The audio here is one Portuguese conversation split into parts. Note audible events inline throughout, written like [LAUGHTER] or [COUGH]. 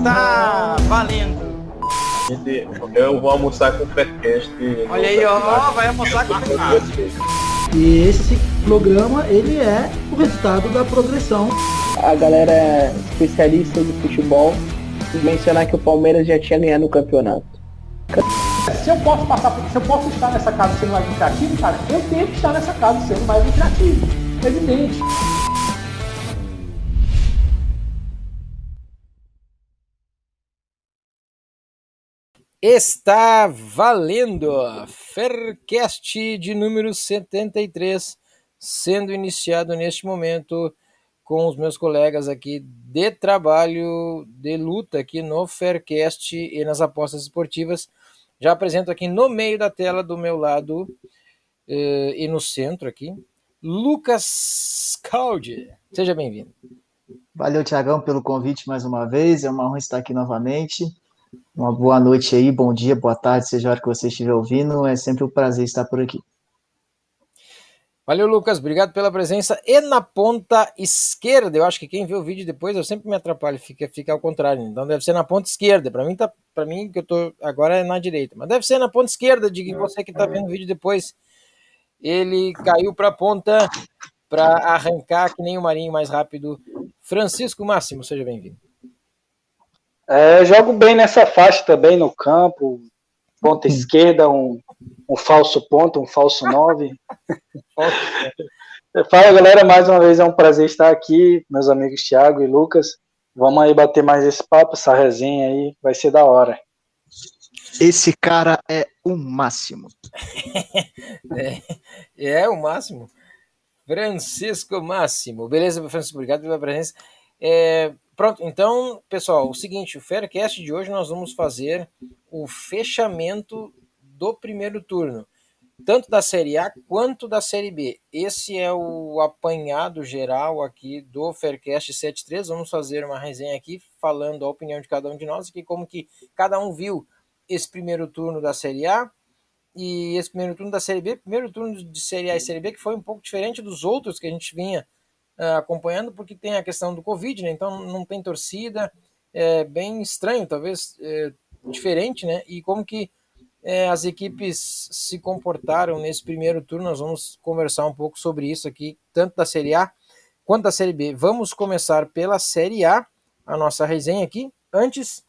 Está valendo. Eu vou almoçar com o Faircast. Olha aí, ó, vai almoçar com o Faircast. E esse programa, ele é o resultado da progressão. A galera é especialista de futebol mencionar que o Palmeiras já tinha ganhado o campeonato. Se eu posso passar, se eu posso estar nessa casa sendo mais lucrativo, cara, eu tenho que estar nessa casa sendo mais lucrativo. Evidente. Está valendo! Faircast de número 73, sendo iniciado neste momento com os meus colegas aqui de trabalho, de luta aqui no Faircast e nas apostas esportivas. Já apresento aqui no meio da tela, do meu lado eh, e no centro aqui, Lucas Caldi. Seja bem-vindo. Valeu, Tiagão, pelo convite mais uma vez. É uma honra estar aqui novamente. Uma boa noite aí, bom dia, boa tarde, seja a hora que você estiver ouvindo. É sempre um prazer estar por aqui. Valeu, Lucas. Obrigado pela presença. E na ponta esquerda, eu acho que quem vê o vídeo depois, eu sempre me atrapalho, fica, fica ao contrário. Então deve ser na ponta esquerda. Para mim, tá, para mim que eu tô agora é na direita, mas deve ser na ponta esquerda de você que está vendo o vídeo depois. Ele caiu para a ponta para arrancar que nem o Marinho mais rápido. Francisco Máximo, seja bem-vindo. É, jogo bem nessa faixa também no campo. Ponta esquerda, um, um falso ponto, um falso nove. [LAUGHS] Fala galera, mais uma vez é um prazer estar aqui, meus amigos Thiago e Lucas. Vamos aí bater mais esse papo, essa resenha aí, vai ser da hora. Esse cara é o máximo. [LAUGHS] é, é, o máximo. Francisco Máximo. Beleza, Francisco, obrigado pela presença. É, pronto, então, pessoal, o seguinte, o Faircast de hoje nós vamos fazer o fechamento do primeiro turno, tanto da Série A quanto da Série B. Esse é o apanhado geral aqui do Faircast 73. Vamos fazer uma resenha aqui falando a opinião de cada um de nós e como que cada um viu esse primeiro turno da Série A e esse primeiro turno da Série B, primeiro turno de Série A e Série B que foi um pouco diferente dos outros que a gente vinha acompanhando, porque tem a questão do Covid, né? Então não tem torcida, é bem estranho, talvez é, diferente, né? E como que é, as equipes se comportaram nesse primeiro turno, nós vamos conversar um pouco sobre isso aqui, tanto da Série A quanto da Série B. Vamos começar pela Série A, a nossa resenha aqui. Antes,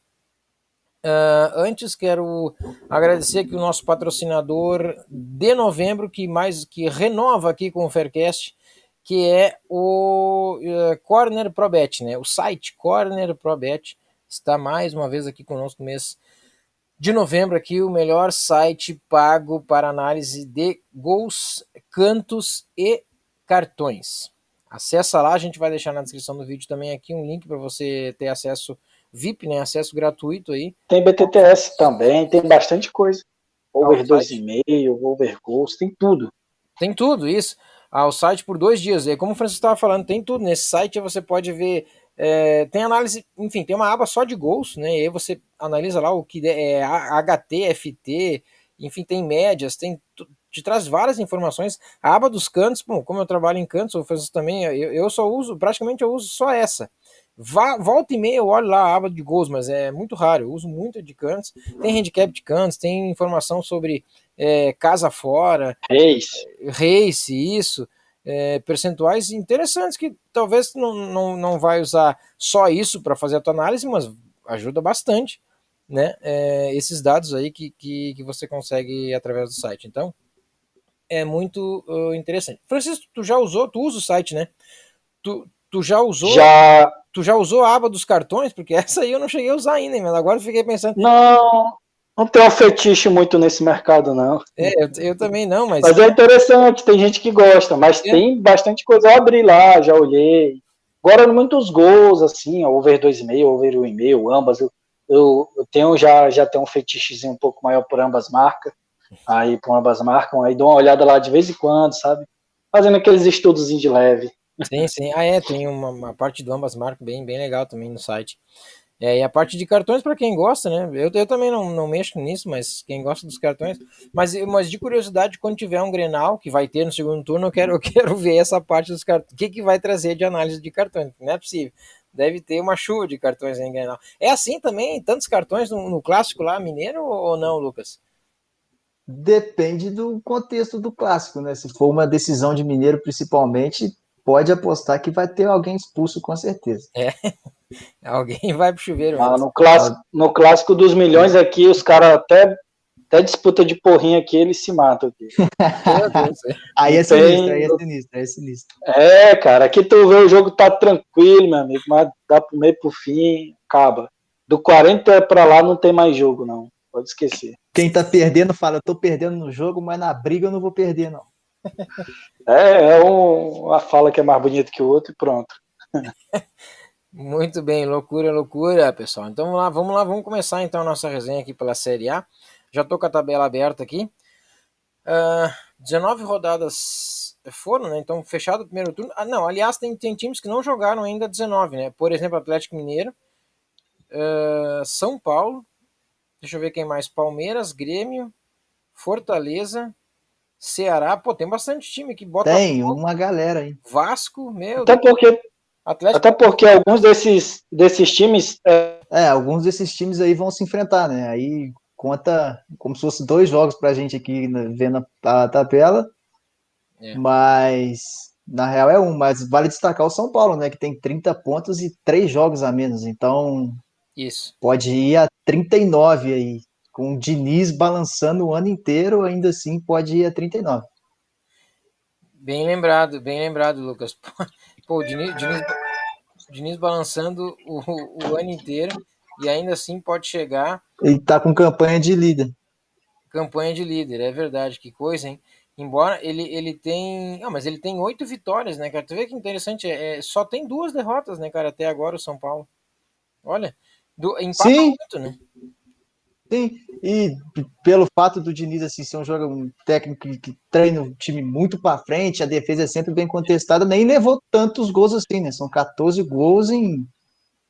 Uh, antes quero agradecer aqui o nosso patrocinador de novembro que mais que renova aqui com o Faircast, que é o uh, Corner Probet, né? O site Corner Probet está mais uma vez aqui conosco no mês de novembro aqui o melhor site pago para análise de gols, cantos e cartões. Acessa lá, a gente vai deixar na descrição do vídeo também aqui um link para você ter acesso VIP, né? Acesso gratuito aí. Tem BTTS também, tem bastante coisa. Over 2,5, over goals, tem tudo. Tem tudo, isso. Ao site por dois dias. E como o Francisco estava falando, tem tudo. Nesse site você pode ver. É, tem análise, enfim, tem uma aba só de gols, né? E aí você analisa lá o que é HT, FT, enfim, tem médias, tem te traz várias informações. A aba dos cantos, bom, como eu trabalho em cantos, o Francisco também, eu, eu só uso, praticamente eu uso só essa. Vá, volta e meia eu olho lá a aba de gols, mas é muito raro. Eu uso muito de cantos. Tem handicap de cantos, tem informação sobre é, casa fora, race, race isso, é, percentuais interessantes que talvez não, não, não vai usar só isso para fazer a tua análise, mas ajuda bastante, né? É, esses dados aí que, que, que você consegue através do site. Então, é muito uh, interessante. Francisco, tu já usou, tu usa o site, né? Tu, tu já usou? Já Tu já usou a aba dos cartões? Porque [LAUGHS] essa aí eu não cheguei a usar ainda, mas agora eu fiquei pensando. Não, não tem um fetiche muito nesse mercado, não. É, eu, eu também não, mas. Mas é interessante, tem gente que gosta, mas é. tem bastante coisa. Eu abri lá, já olhei. Agora, muitos gols, assim, over 2,5, over 1,5, ambas. Eu, eu, eu, tenho já, já tenho um fetichezinho um pouco maior por ambas marcas. Aí, por ambas marcas, aí dou uma olhada lá de vez em quando, sabe? Fazendo aqueles estudos de leve. Sim, sim. Ah, é, tem uma, uma parte do ambas marcas bem, bem legal também no site. É, e a parte de cartões para quem gosta, né? Eu, eu também não, não mexo nisso, mas quem gosta dos cartões. Mas, mas de curiosidade, quando tiver um Grenal, que vai ter no segundo turno, eu quero, [LAUGHS] eu quero ver essa parte dos cartões. O que, que vai trazer de análise de cartões? Não é possível. deve ter uma chuva de cartões em Grenal. É assim também, tantos cartões no, no clássico lá, Mineiro, ou não, Lucas? Depende do contexto do clássico, né? Se for uma decisão de Mineiro, principalmente, pode apostar que vai ter alguém expulso com certeza. É, [LAUGHS] alguém vai pro chuveiro. Ah, no, clássico, no clássico dos milhões aqui, os caras até, até disputa de porrinha aqui, eles se matam aqui. [LAUGHS] aí é sinistro, aí é sinistro, aí é sinistro. É, cara, aqui tu vê o jogo tá tranquilo, meu amigo, mas dá pro meio pro fim, acaba. Do 40 para lá não tem mais jogo, não. Pode esquecer. Quem tá perdendo fala, eu tô perdendo no jogo, mas na briga eu não vou perder, não. É, é um, uma fala que é mais bonita que o outro e pronto. [LAUGHS] Muito bem, loucura, loucura, pessoal. Então vamos lá, vamos lá, vamos começar então a nossa resenha aqui pela Série A. Já tô com a tabela aberta aqui. Uh, ah, 19 rodadas foram, né? Então fechado o primeiro turno. Ah, não, aliás, tem, tem times que não jogaram ainda 19, né? Por exemplo, Atlético Mineiro, uh, São Paulo, Deixa eu ver quem mais. Palmeiras, Grêmio, Fortaleza, Ceará. Pô, tem bastante time aqui. Bota tem, uma galera aí. Vasco, meu. Até porque, Atlético... até porque alguns desses, desses times. É... é, alguns desses times aí vão se enfrentar, né? Aí conta como se fosse dois jogos pra gente aqui né, vendo a, tabela. É. Mas na real é um, mas vale destacar o São Paulo, né? Que tem 30 pontos e três jogos a menos. Então isso. Pode ir a 39 aí. Com o Diniz balançando o ano inteiro, ainda assim pode ir a 39. Bem lembrado, bem lembrado, Lucas. [LAUGHS] Pô, o Diniz, Diniz, Diniz balançando o, o, ano inteiro e ainda assim pode chegar. Ele tá com campanha de líder. Campanha de líder, é verdade, que coisa, hein? Embora ele, ele tem. Ah, mas ele tem oito vitórias, né, cara? Tu vê que interessante, é, é, só tem duas derrotas, né, cara, até agora o São Paulo. Olha, do, Sim. Muito, né? Sim, e pelo fato do Diniz assim, ser um jogador um técnico que, que treina o time muito para frente, a defesa é sempre bem contestada, nem levou tantos gols assim, né? São 14 gols em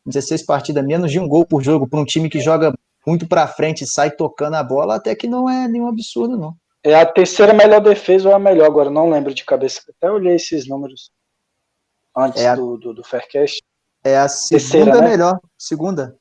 16 partidas, menos de um gol por jogo, para um time que joga muito para frente e sai tocando a bola, até que não é nenhum absurdo, não. É a terceira melhor defesa ou a melhor, agora não lembro de cabeça, até olhei esses números antes é a, do, do, do Faircast. É a segunda terceira, né? melhor, segunda.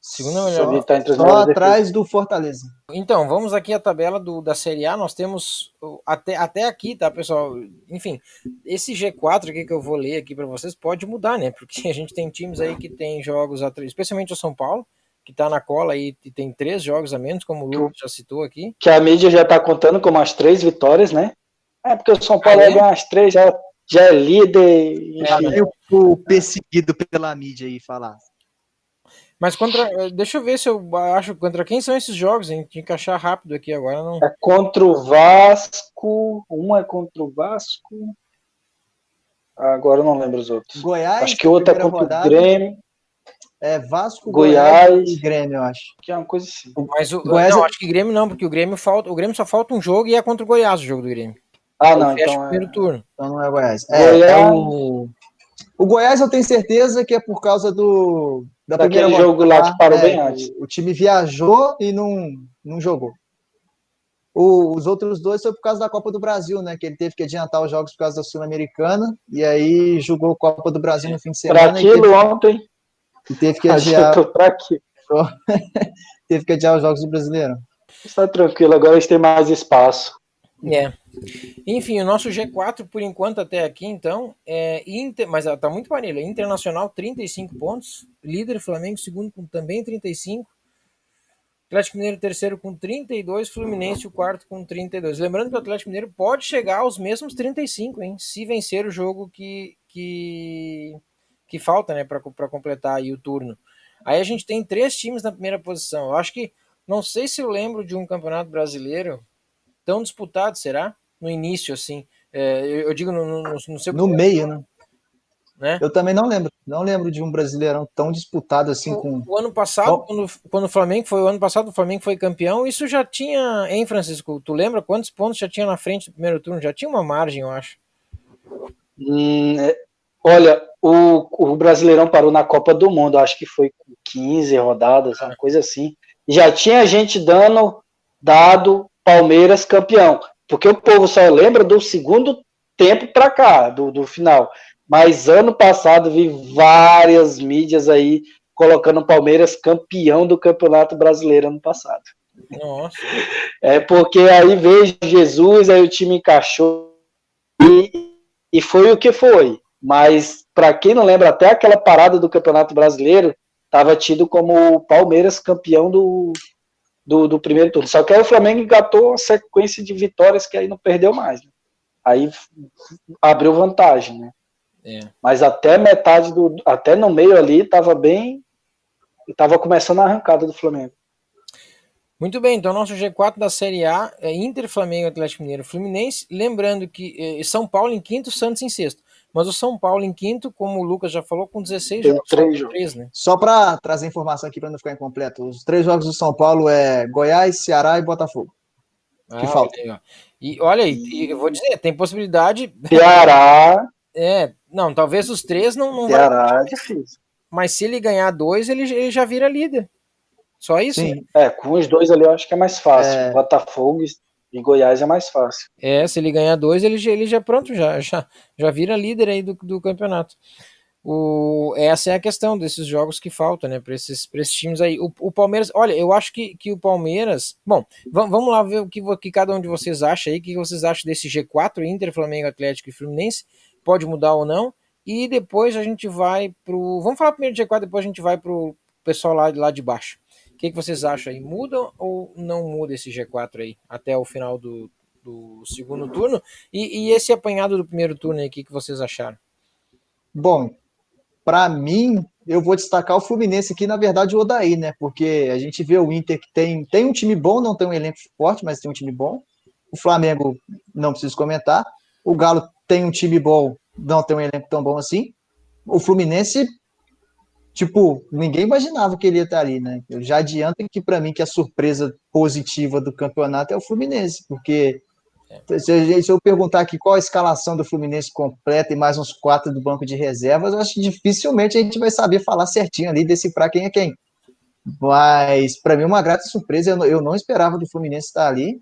Segunda melhor. Tá só atrás do Fortaleza. Então, vamos aqui à tabela do, da Série A. Nós temos até, até aqui, tá, pessoal? Enfim, esse G4 aqui que eu vou ler aqui para vocês pode mudar, né? Porque a gente tem times aí que tem jogos, especialmente o São Paulo, que tá na cola aí e tem três jogos a menos, como o Lucas já citou aqui. Que a mídia já tá contando como as três vitórias, né? É porque o São Paulo ah, é? ganha as três, já, já é líder. Enfim. É, o perseguido pela mídia aí falar. Mas contra. Eh, deixa eu ver se eu acho contra quem são esses jogos, hein? Tinha que achar rápido aqui agora. Não... É contra o Vasco. Uma é contra o Vasco. Agora eu não lembro os outros. Goiás. Acho que o outro é contra rodada. o Grêmio. É Vasco, Goiás, Goiás e Grêmio, eu acho. Que é uma coisa assim. Mas o Goiás não, é... acho que Grêmio não, porque o Grêmio falta, o Grêmio só falta um jogo e é contra o Goiás o jogo do Grêmio. Ah, não, então, então é... primeiro turno. Então não é Goiás. É, Goiás... É o... o Goiás eu tenho certeza que é por causa do da Daquele jogo lá que parou é, bem antes. O, o, time viajou e não, não jogou. O, os outros dois foi por causa da Copa do Brasil, né? Que ele teve que adiantar os jogos por causa da Sul-Americana e aí jogou Copa do Brasil no fim de semana. Para aquilo teve, ontem. E teve que adiar. [LAUGHS] [LAUGHS] teve que adiar os jogos do Brasileiro. Está tranquilo, agora eles têm mais espaço. É. Enfim, o nosso G4 por enquanto até aqui, então, é Inter, mas tá muito parelho. Internacional 35 pontos, líder Flamengo segundo com também 35. Atlético Mineiro terceiro com 32, Fluminense o quarto com 32. Lembrando que o Atlético Mineiro pode chegar aos mesmos 35, hein, se vencer o jogo que que que falta, né, para completar aí o turno. Aí a gente tem três times na primeira posição. Eu acho que não sei se eu lembro de um campeonato brasileiro tão disputado, será? No início, assim. É, eu, digo no, no, no seu. No meio, né? né? Eu também não lembro. Não lembro de um brasileirão tão disputado assim o, com. O ano passado, quando, quando o Flamengo foi o ano passado, o Flamengo foi campeão, isso já tinha. Hein, Francisco? Tu lembra quantos pontos já tinha na frente do primeiro turno? Já tinha uma margem, eu acho. Hum, é, olha, o, o Brasileirão parou na Copa do Mundo, acho que foi com 15 rodadas, uma coisa assim. Já tinha gente dando dado Palmeiras campeão. Porque o povo só lembra do segundo tempo para cá, do, do final. Mas ano passado vi várias mídias aí colocando o Palmeiras campeão do Campeonato Brasileiro ano passado. Nossa. É porque aí veio Jesus, aí o time encaixou e, e foi o que foi. Mas para quem não lembra, até aquela parada do Campeonato Brasileiro estava tido como o Palmeiras campeão do, do, do, primeiro turno. Só que aí o Flamengo engatou uma sequência de vitórias que aí não perdeu mais. Né? Aí abriu vantagem, né? É. Mas até metade do. Até no meio ali estava bem estava começando a arrancada do Flamengo. Muito bem, então nosso G4 da Série A é Inter, Flamengo, Atlético Mineiro, Fluminense. Lembrando que eh, São Paulo em quinto, Santos em sexto. Mas o São Paulo em quinto, como o Lucas já falou, com 16 Tem jogos. Três jogos. Três, né? Só para trazer informação aqui para não ficar incompleto, os três jogos do São Paulo é Goiás, Ceará e Botafogo. Que falta. Aí, e olha, e, eu vou dizer, tem possibilidade. [LAUGHS] Ceará. É, não, talvez os três não. não Ceará vai... é difícil. Mas se ele ganhar dois, ele, ele já vira líder. Só isso? Sim. Né? É, com os dois ali eu acho que é mais fácil. É... Botafogo e Goiás é mais fácil. É, se ele ganhar dois, ele, ele já pronto, já, já, já vira líder aí do, do campeonato. O, essa é a questão desses jogos que faltam, né, para esses, esses times aí. O, o, Palmeiras, olha, eu acho que, que o Palmeiras. Bom, vamos lá ver o que, que cada um de vocês acha aí, o que vocês acham desse G4, Inter, Flamengo, Atlético e Fluminense. Pode mudar ou não. E depois a gente vai pro. Vamos falar primeiro do G4, depois a gente vai pro pessoal lá, lá de baixo. Que, que vocês acham aí? Muda ou não muda esse G4 aí até o final do, do segundo turno? E, e esse apanhado do primeiro turno aí, o que, que vocês acharam? Bom, para mim, eu vou destacar o Fluminense aqui, na verdade, o Odaí, né? Porque a gente vê o Inter que tem, tem um time bom, não tem um elenco forte, mas tem um time bom. O Flamengo, não preciso comentar. O Galo tem um time bom, não tem um elenco tão bom assim. O Fluminense, tipo, ninguém imaginava que ele ia estar ali, né? Eu já adianto que para mim que a surpresa positiva do campeonato é o Fluminense, porque se, eu perguntar aqui qual a escalação do Fluminense completa e mais uns quatro do banco de reservas, eu acho que dificilmente a gente vai saber falar certinho ali, decifrar quem é quem. Mas, para mim, uma grata surpresa. Eu não esperava do Fluminense estar ali.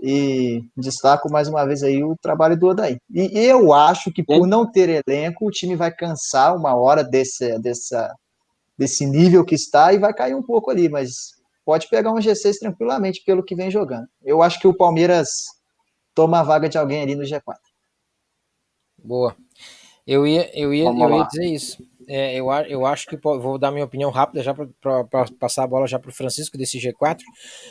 E destaco mais uma vez aí o trabalho do Odaí. E eu acho que por não ter elenco, o time vai cansar uma hora desse, dessa, desse nível que está e vai cair um pouco ali, mas pode pegar um G6 tranquilamente pelo que vem jogando. Eu acho que o Palmeiras toma a vaga de alguém ali no G4. Boa. Eu ia, eu ia, eu ia dizer isso. É, eu, eu acho que vou dar minha opinião rápida já para passar a bola já para o Francisco desse G4.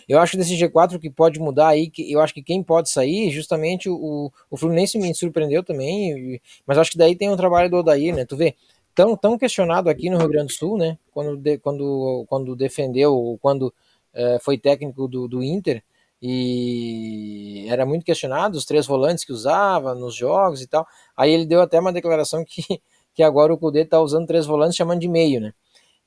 Eu acho que desse G4 que pode mudar aí, que eu acho que quem pode sair, justamente o, o Fluminense me surpreendeu também, mas acho que daí tem um trabalho do Odair, né? Tu vê, tão, tão questionado aqui no Rio Grande do Sul, né? Quando, de, quando, quando defendeu, quando é, foi técnico do, do Inter, e era muito questionado os três volantes que usava nos jogos e tal. Aí ele deu até uma declaração que [LAUGHS] que agora o Cudê tá usando três volantes chamando de meio, né?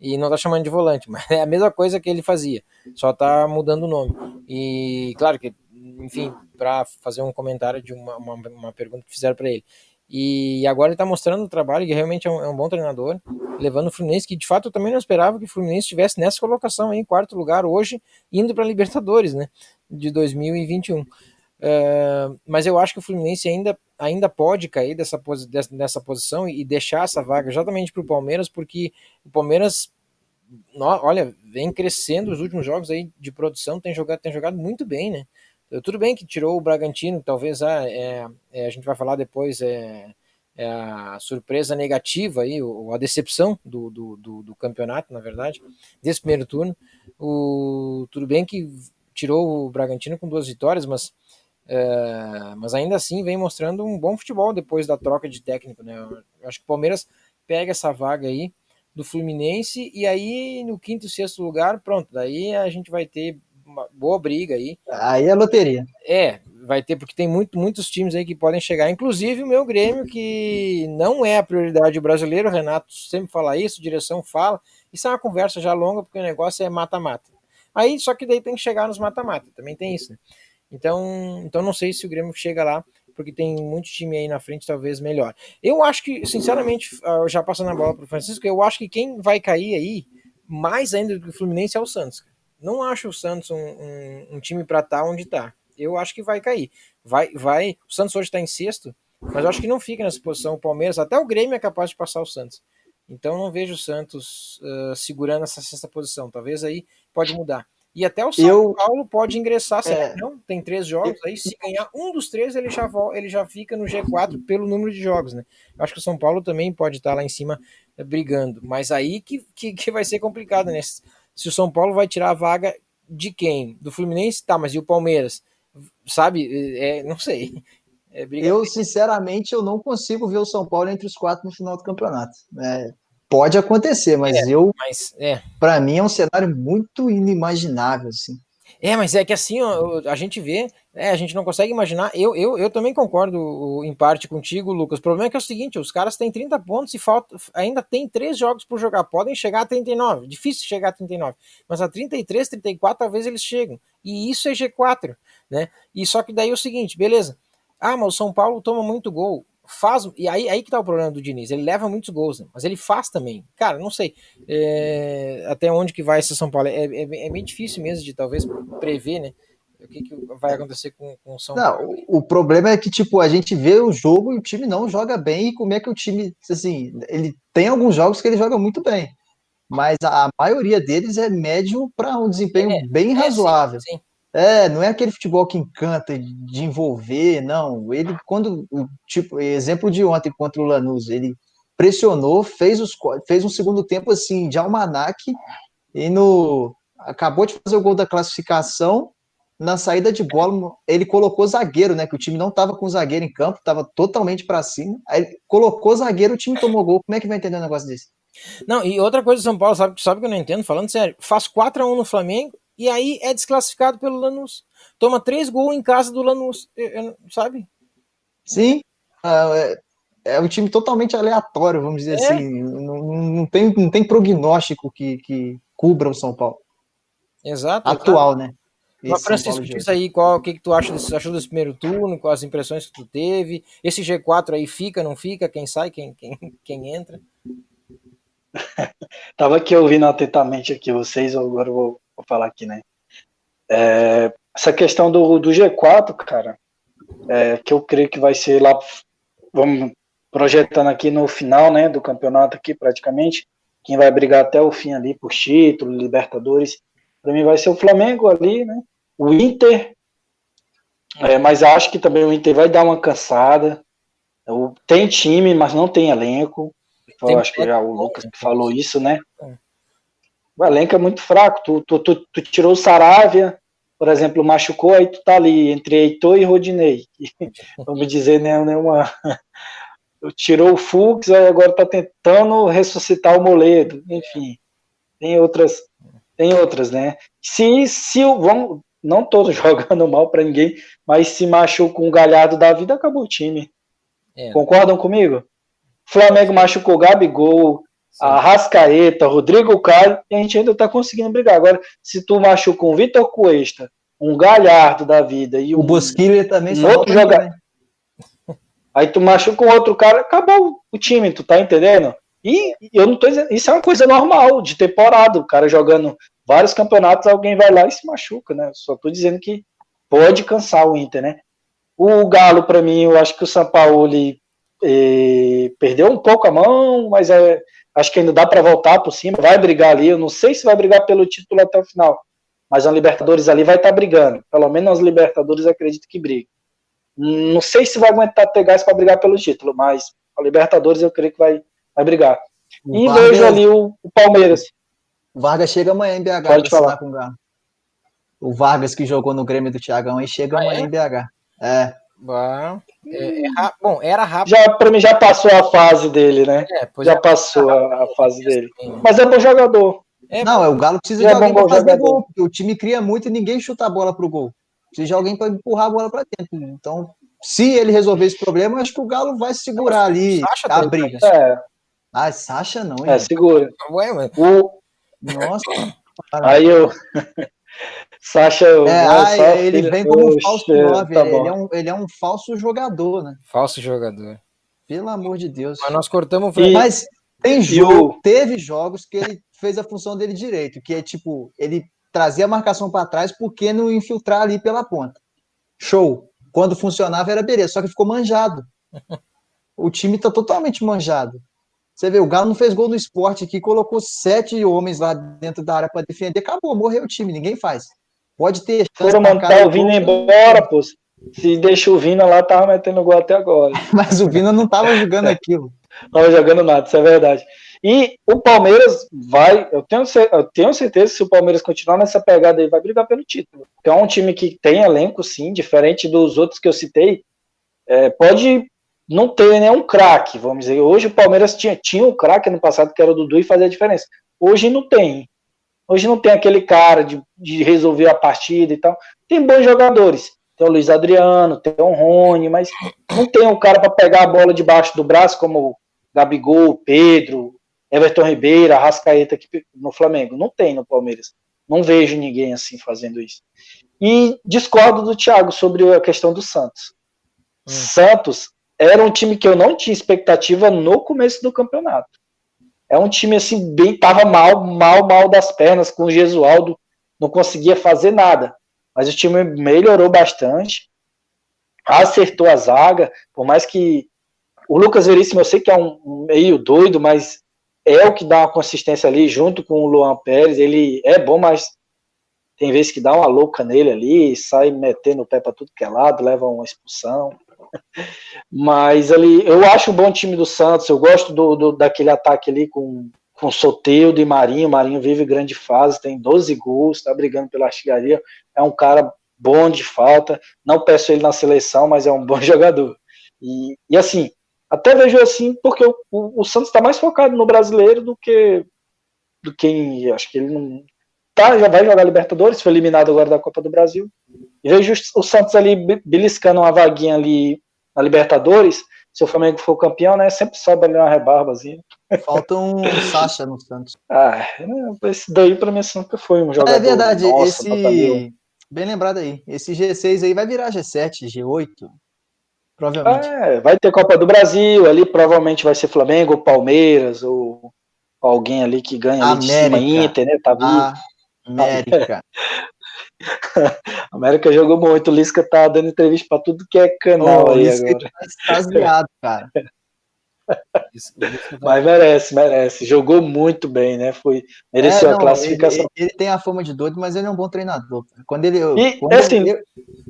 E não tá chamando de volante, [LAUGHS] mas é a mesma coisa que ele fazia, só tá mudando o nome. E claro que, enfim, para fazer um comentário de uma, uma, uma pergunta que fizeram para ele. E agora ele está mostrando o trabalho, que realmente é um, é um, bom treinador, levando o Fluminense, que de fato eu também não esperava que o Fluminense estivesse nessa colocação aí, em quarto lugar hoje, indo para Libertadores, né, de 2021. Uh, mas eu acho que o Fluminense ainda, ainda pode cair dessa, posi dessa, posição e deixar essa vaga exatamente para o Palmeiras, porque o Palmeiras, olha, vem crescendo os últimos jogos aí de produção, tem jogado, tem jogado muito bem, né? Tudo bem que tirou o Bragantino, talvez ah, é, é, a gente vai falar depois, é, é a surpresa negativa aí, ou a decepção do, do, do, do, campeonato, na verdade, desse primeiro turno. O, tudo bem que tirou o Bragantino com duas vitórias, mas é, mas ainda assim vem mostrando um bom futebol depois da troca de técnico, né? Eu acho que o Palmeiras pega essa vaga aí do Fluminense e aí no quinto e sexto lugar, pronto, daí a gente vai ter uma boa briga aí. Aí é loteria. É, vai ter, porque tem muito, muitos times aí que podem chegar, inclusive o meu Grêmio, que não é a prioridade brasileiro, o Renato sempre fala isso, direção fala, isso é uma conversa já longa, porque o negócio é mata-mata. Aí, só que daí tem que chegar nos mata-mata, também tem isso, né? Então, então não sei se o Grêmio chega lá, porque tem muito time aí na frente, talvez melhor. Eu acho que, sinceramente, ah, já passando a bola para o Francisco, eu acho que quem vai cair aí, mais ainda do que o Fluminense, é o Santos. Não acho o Santos um, um, um time para estar tá onde está. Eu acho que vai cair. Vai, vai. O Santos hoje está em sexto, Mas eu acho que não fica nessa posição o Palmeiras, até o Grêmio é capaz de passar o Santos. Então não vejo o Santos uh, segurando essa sexta posição. Talvez aí pode mudar. E até o São Eu- Paulo pode ingressar, será É. não? Tem três jogos, aí se ganhar um dos três, ele já, ele já fica no G4 pelo número de jogos, né? Eu acho que o São Paulo também pode estar lá em cima eh, brigando. Mas aí que, que, que vai ser complicado, né? Se o São Paulo vai tirar a vaga de quem? Do Fluminense? Tá, mas e o Palmeiras? Sabe? É, não sei. É Eu, sinceramente, eu não consigo ver o São Paulo entre os quatro no final do campeonato. É, pode acontecer, mas eu, mas é. para mim, é um cenário muito inimaginável, assim. É, mas é que assim, ó, a gente vê, é, a gente não consegue imaginar. Eu, eu, eu também concordo em parte contigo, Lucas. O problema é que é o seguinte: os caras têm 30 pontos e falta, ainda tem três jogos por jogar. Podem chegar a 39. Difícil chegar a 39. Mas a 33, 34, talvez eles chegam. E isso é G4, né? E só que daí é o seguinte, beleza. Ah, mas o São Paulo toma muito gol. Faz, e aí, aí que tá o problema do Diniz. Ele leva muitos gols, né? mas ele faz também. Cara, não sei é, até onde que vai esse São Paulo. É, é, é bem difícil mesmo de talvez prever, né? O que, que vai acontecer com, com o São Paulo. Não, o, problema é que, tipo, a gente vê o jogo e o time não joga bem, e como é que o time, assim, ele tem alguns jogos que ele joga muito bem, mas a, maioria deles é médio para um desempenho É, bem É, razoável. sim, sim. É, não é aquele futebol que encanta de envolver, não. Ele, quando, o tipo, exemplo de ontem contra o Lanús, ele pressionou, fez, os, fez um segundo tempo assim, de almanaque, e no. Acabou de fazer o gol da classificação. Na saída de bola, ele colocou zagueiro, né? Que o time não estava com zagueiro em campo, estava totalmente para cima. Aí ele colocou zagueiro, o time tomou gol. Como é que vai entender um negócio desse? Não, e outra coisa do São Paulo, sabe, sabe que eu não entendo, falando sério, faz 4x1 no Flamengo e aí é desclassificado pelo Lanús. Toma três gols em casa do Lanús, sabe? Sim, ah, é, é um time totalmente aleatório, vamos dizer É. assim. Não, não- tem, não tem prognóstico que, que cubra o São Paulo. Exato. Atual, né? Mas, Francisco, diz hoje. aí qual, o que, que tu acha desse, achou desse primeiro turno, quais as impressões que tu teve. Esse G4 aí fica, não fica? Quem sai, quem, quem, quem entra? [LAUGHS] Tava aqui ouvindo atentamente aqui vocês, agora eu vou, vou falar aqui, né? É, essa questão do, do G4, cara, é, que eu creio que vai ser lá, vamos projetando aqui no final, né, do campeonato aqui praticamente, quem vai brigar até o fim ali por título, Libertadores, para mim vai ser o Flamengo ali, né? O Inter, é, mas acho que também o Inter vai dar uma cansada. O- Tem time, mas não tem elenco. Eu Tem acho que já o Lucas né? falou isso, né? É. O elenco é muito fraco. Tu, tu, tu, tu tirou o Saravia, por exemplo, machucou, aí tu tá ali entre Heitor e Rodinei. [LAUGHS] Vamos dizer, né, nenhuma. [LAUGHS] Tirou o Fux, aí agora tá tentando ressuscitar o Moledo. Enfim, tem outras, tem outras, né? Se, se o vamos, não tô [LAUGHS] jogando mal para ninguém, mas se machuca um galhardo da vida, acabou o time. É. Concordam comigo? Flamengo machucou Gabigol, Arrascaeta, Rodrigo Caio, e a gente ainda tá conseguindo brigar. Agora, se tu machuca um Vitor Cuesta, um Galhardo da vida e O um, Bosquilha também um outro volta ano joga- que vem. aí tu machuca um outro cara, acabou o time, tu tá entendendo? E eu não tô dizendo, isso é uma coisa normal de temporada, o cara jogando vários campeonatos, alguém vai lá e se machuca, né? Só tô dizendo que pode cansar o Inter, né? O Galo, para mim, eu acho que o Sampaoli eh, perdeu um pouco a mão, mas é, acho que ainda dá para voltar por cima, vai brigar ali. Eu não sei se vai brigar pelo título até o final, mas a Libertadores ali vai estar brigando. Pelo menos nas Libertadores acredito que briga. Não sei se vai aguentar ter gás para brigar pelo título, mas a Libertadores eu creio que vai, vai brigar. O E Vargas- vejo ali o, o Palmeiras. O Vargas chega amanhã em BH Pode pra assinar falar. com o Galo. O Vargas que jogou no Grêmio do Thiagão aí chega Ah, amanhã é? em BH. É. Bah, é- é ra- bom, era rápido. Já para mim já passou a fase dele, né? é, Já é, passou a, a fase dele. também. Mas é bom jogador. É, Não, é o Galo precisa Já de é alguém bom para fazer jogador. gol, porque o time cria muito e ninguém chuta a bola pro gol. Precisa de alguém para empurrar a bola para dentro. Então, se ele resolver esse problema, eu acho que o Galo vai segurar ali a tá briga. É, Ah, Sacha não, é segura. Ué, mano. O, Nossa. [LAUGHS] aí eu. Sacha. É, ah, só ele filho- vem como um falso 9. tá ele, bom. é um, ele é um falso jogador, né? Falso jogador. Pelo amor de Deus. Mas nós cortamos o E- Mas tem jogo, o- teve jogos que ele fez a função dele direito, que é tipo, ele trazia a marcação para trás porque não infiltrar ali pela ponta. Show. Quando funcionava era beleza, só que ficou manjado. [LAUGHS] O time tá totalmente manjado. Você vê, o Galo não fez gol no esporte aqui, colocou sete homens lá dentro da área para defender, acabou, morreu o time, ninguém faz. Pode ter. Foram mandar o Vina embora, pô. Se deixa o Vina lá, tava metendo gol até agora. [LAUGHS] Mas o Vina não tava jogando aquilo. Não tava jogando nada, isso é verdade. E o Palmeiras vai, eu tenho, eu tenho certeza que se o Palmeiras continuar nessa pegada aí, vai brigar pelo título. Porque é um time que tem elenco, sim, diferente dos outros que eu citei. É, pode não ter nenhum craque, vamos dizer. Hoje o Palmeiras tinha, tinha um craque no passado, que era o Dudu, e fazia a diferença. Hoje não tem. Hoje não tem aquele cara de, de resolver a partida e tal. Tem bons jogadores. Tem o Luiz Adriano, tem o Rony, mas não tem um cara para pegar a bola debaixo do braço, como Gabigol, Pedro, Everton Ribeiro, Arrascaeta aqui no Flamengo. Não tem no Palmeiras. Não vejo ninguém assim fazendo isso. E discordo do Thiago sobre a questão do Santos. Hum. Santos era um time que eu não tinha expectativa no começo do campeonato. É um time assim, bem, tava mal, mal, mal das pernas com o Gesualdo, não conseguia fazer nada. Mas o time melhorou bastante, acertou a zaga, por mais que o Lucas Veríssimo eu sei que é um meio doido, mas é o que dá uma consistência ali junto com o Luan Pérez. Ele é bom, mas tem vezes que dá uma louca nele ali, sai metendo o pé para tudo que é lado, leva uma expulsão. Mas ali, eu acho um bom time do Santos. Eu gosto do, do daquele ataque ali com, com Soteudo e Marinho. Marinho vive grande fase, tem 12 gols, está brigando pela artilharia. É um cara bom de falta. Não peço ele na seleção, mas é um bom [LAUGHS] jogador. E, e assim, até vejo assim, porque o, o, o Santos está mais focado no brasileiro do que do que acho que ele não tá, já vai jogar Libertadores, foi eliminado agora da Copa do Brasil. E vejo o Santos ali beliscando uma vaguinha ali na Libertadores. Se o Flamengo for campeão, né? Sempre sobe ali uma rebarbazinha. Falta um Sacha no Santos. [LAUGHS] Ah, esse daí pra mim sempre foi um jogador. É verdade, nossa, esse. Bem lembrado aí. Esse G6 aí vai virar G7, G8. Provavelmente. É, vai ter Copa do Brasil, ali provavelmente vai ser Flamengo, Palmeiras, ou alguém ali que ganha ali América. de cima Inter, né? Tá vivo. América. [LAUGHS] A [LAUGHS] América jogou muito. O Lisca tá dando entrevista para tudo que é canal oh, aí agora. Tá extasiado, cara. [LAUGHS] Mas merece, merece. Jogou muito bem, né? Foi, mereceu é, não, a classificação. Ele, ele, tem a fama de doido, mas ele é um bom treinador. Quando ele, e, quando, assim, ele,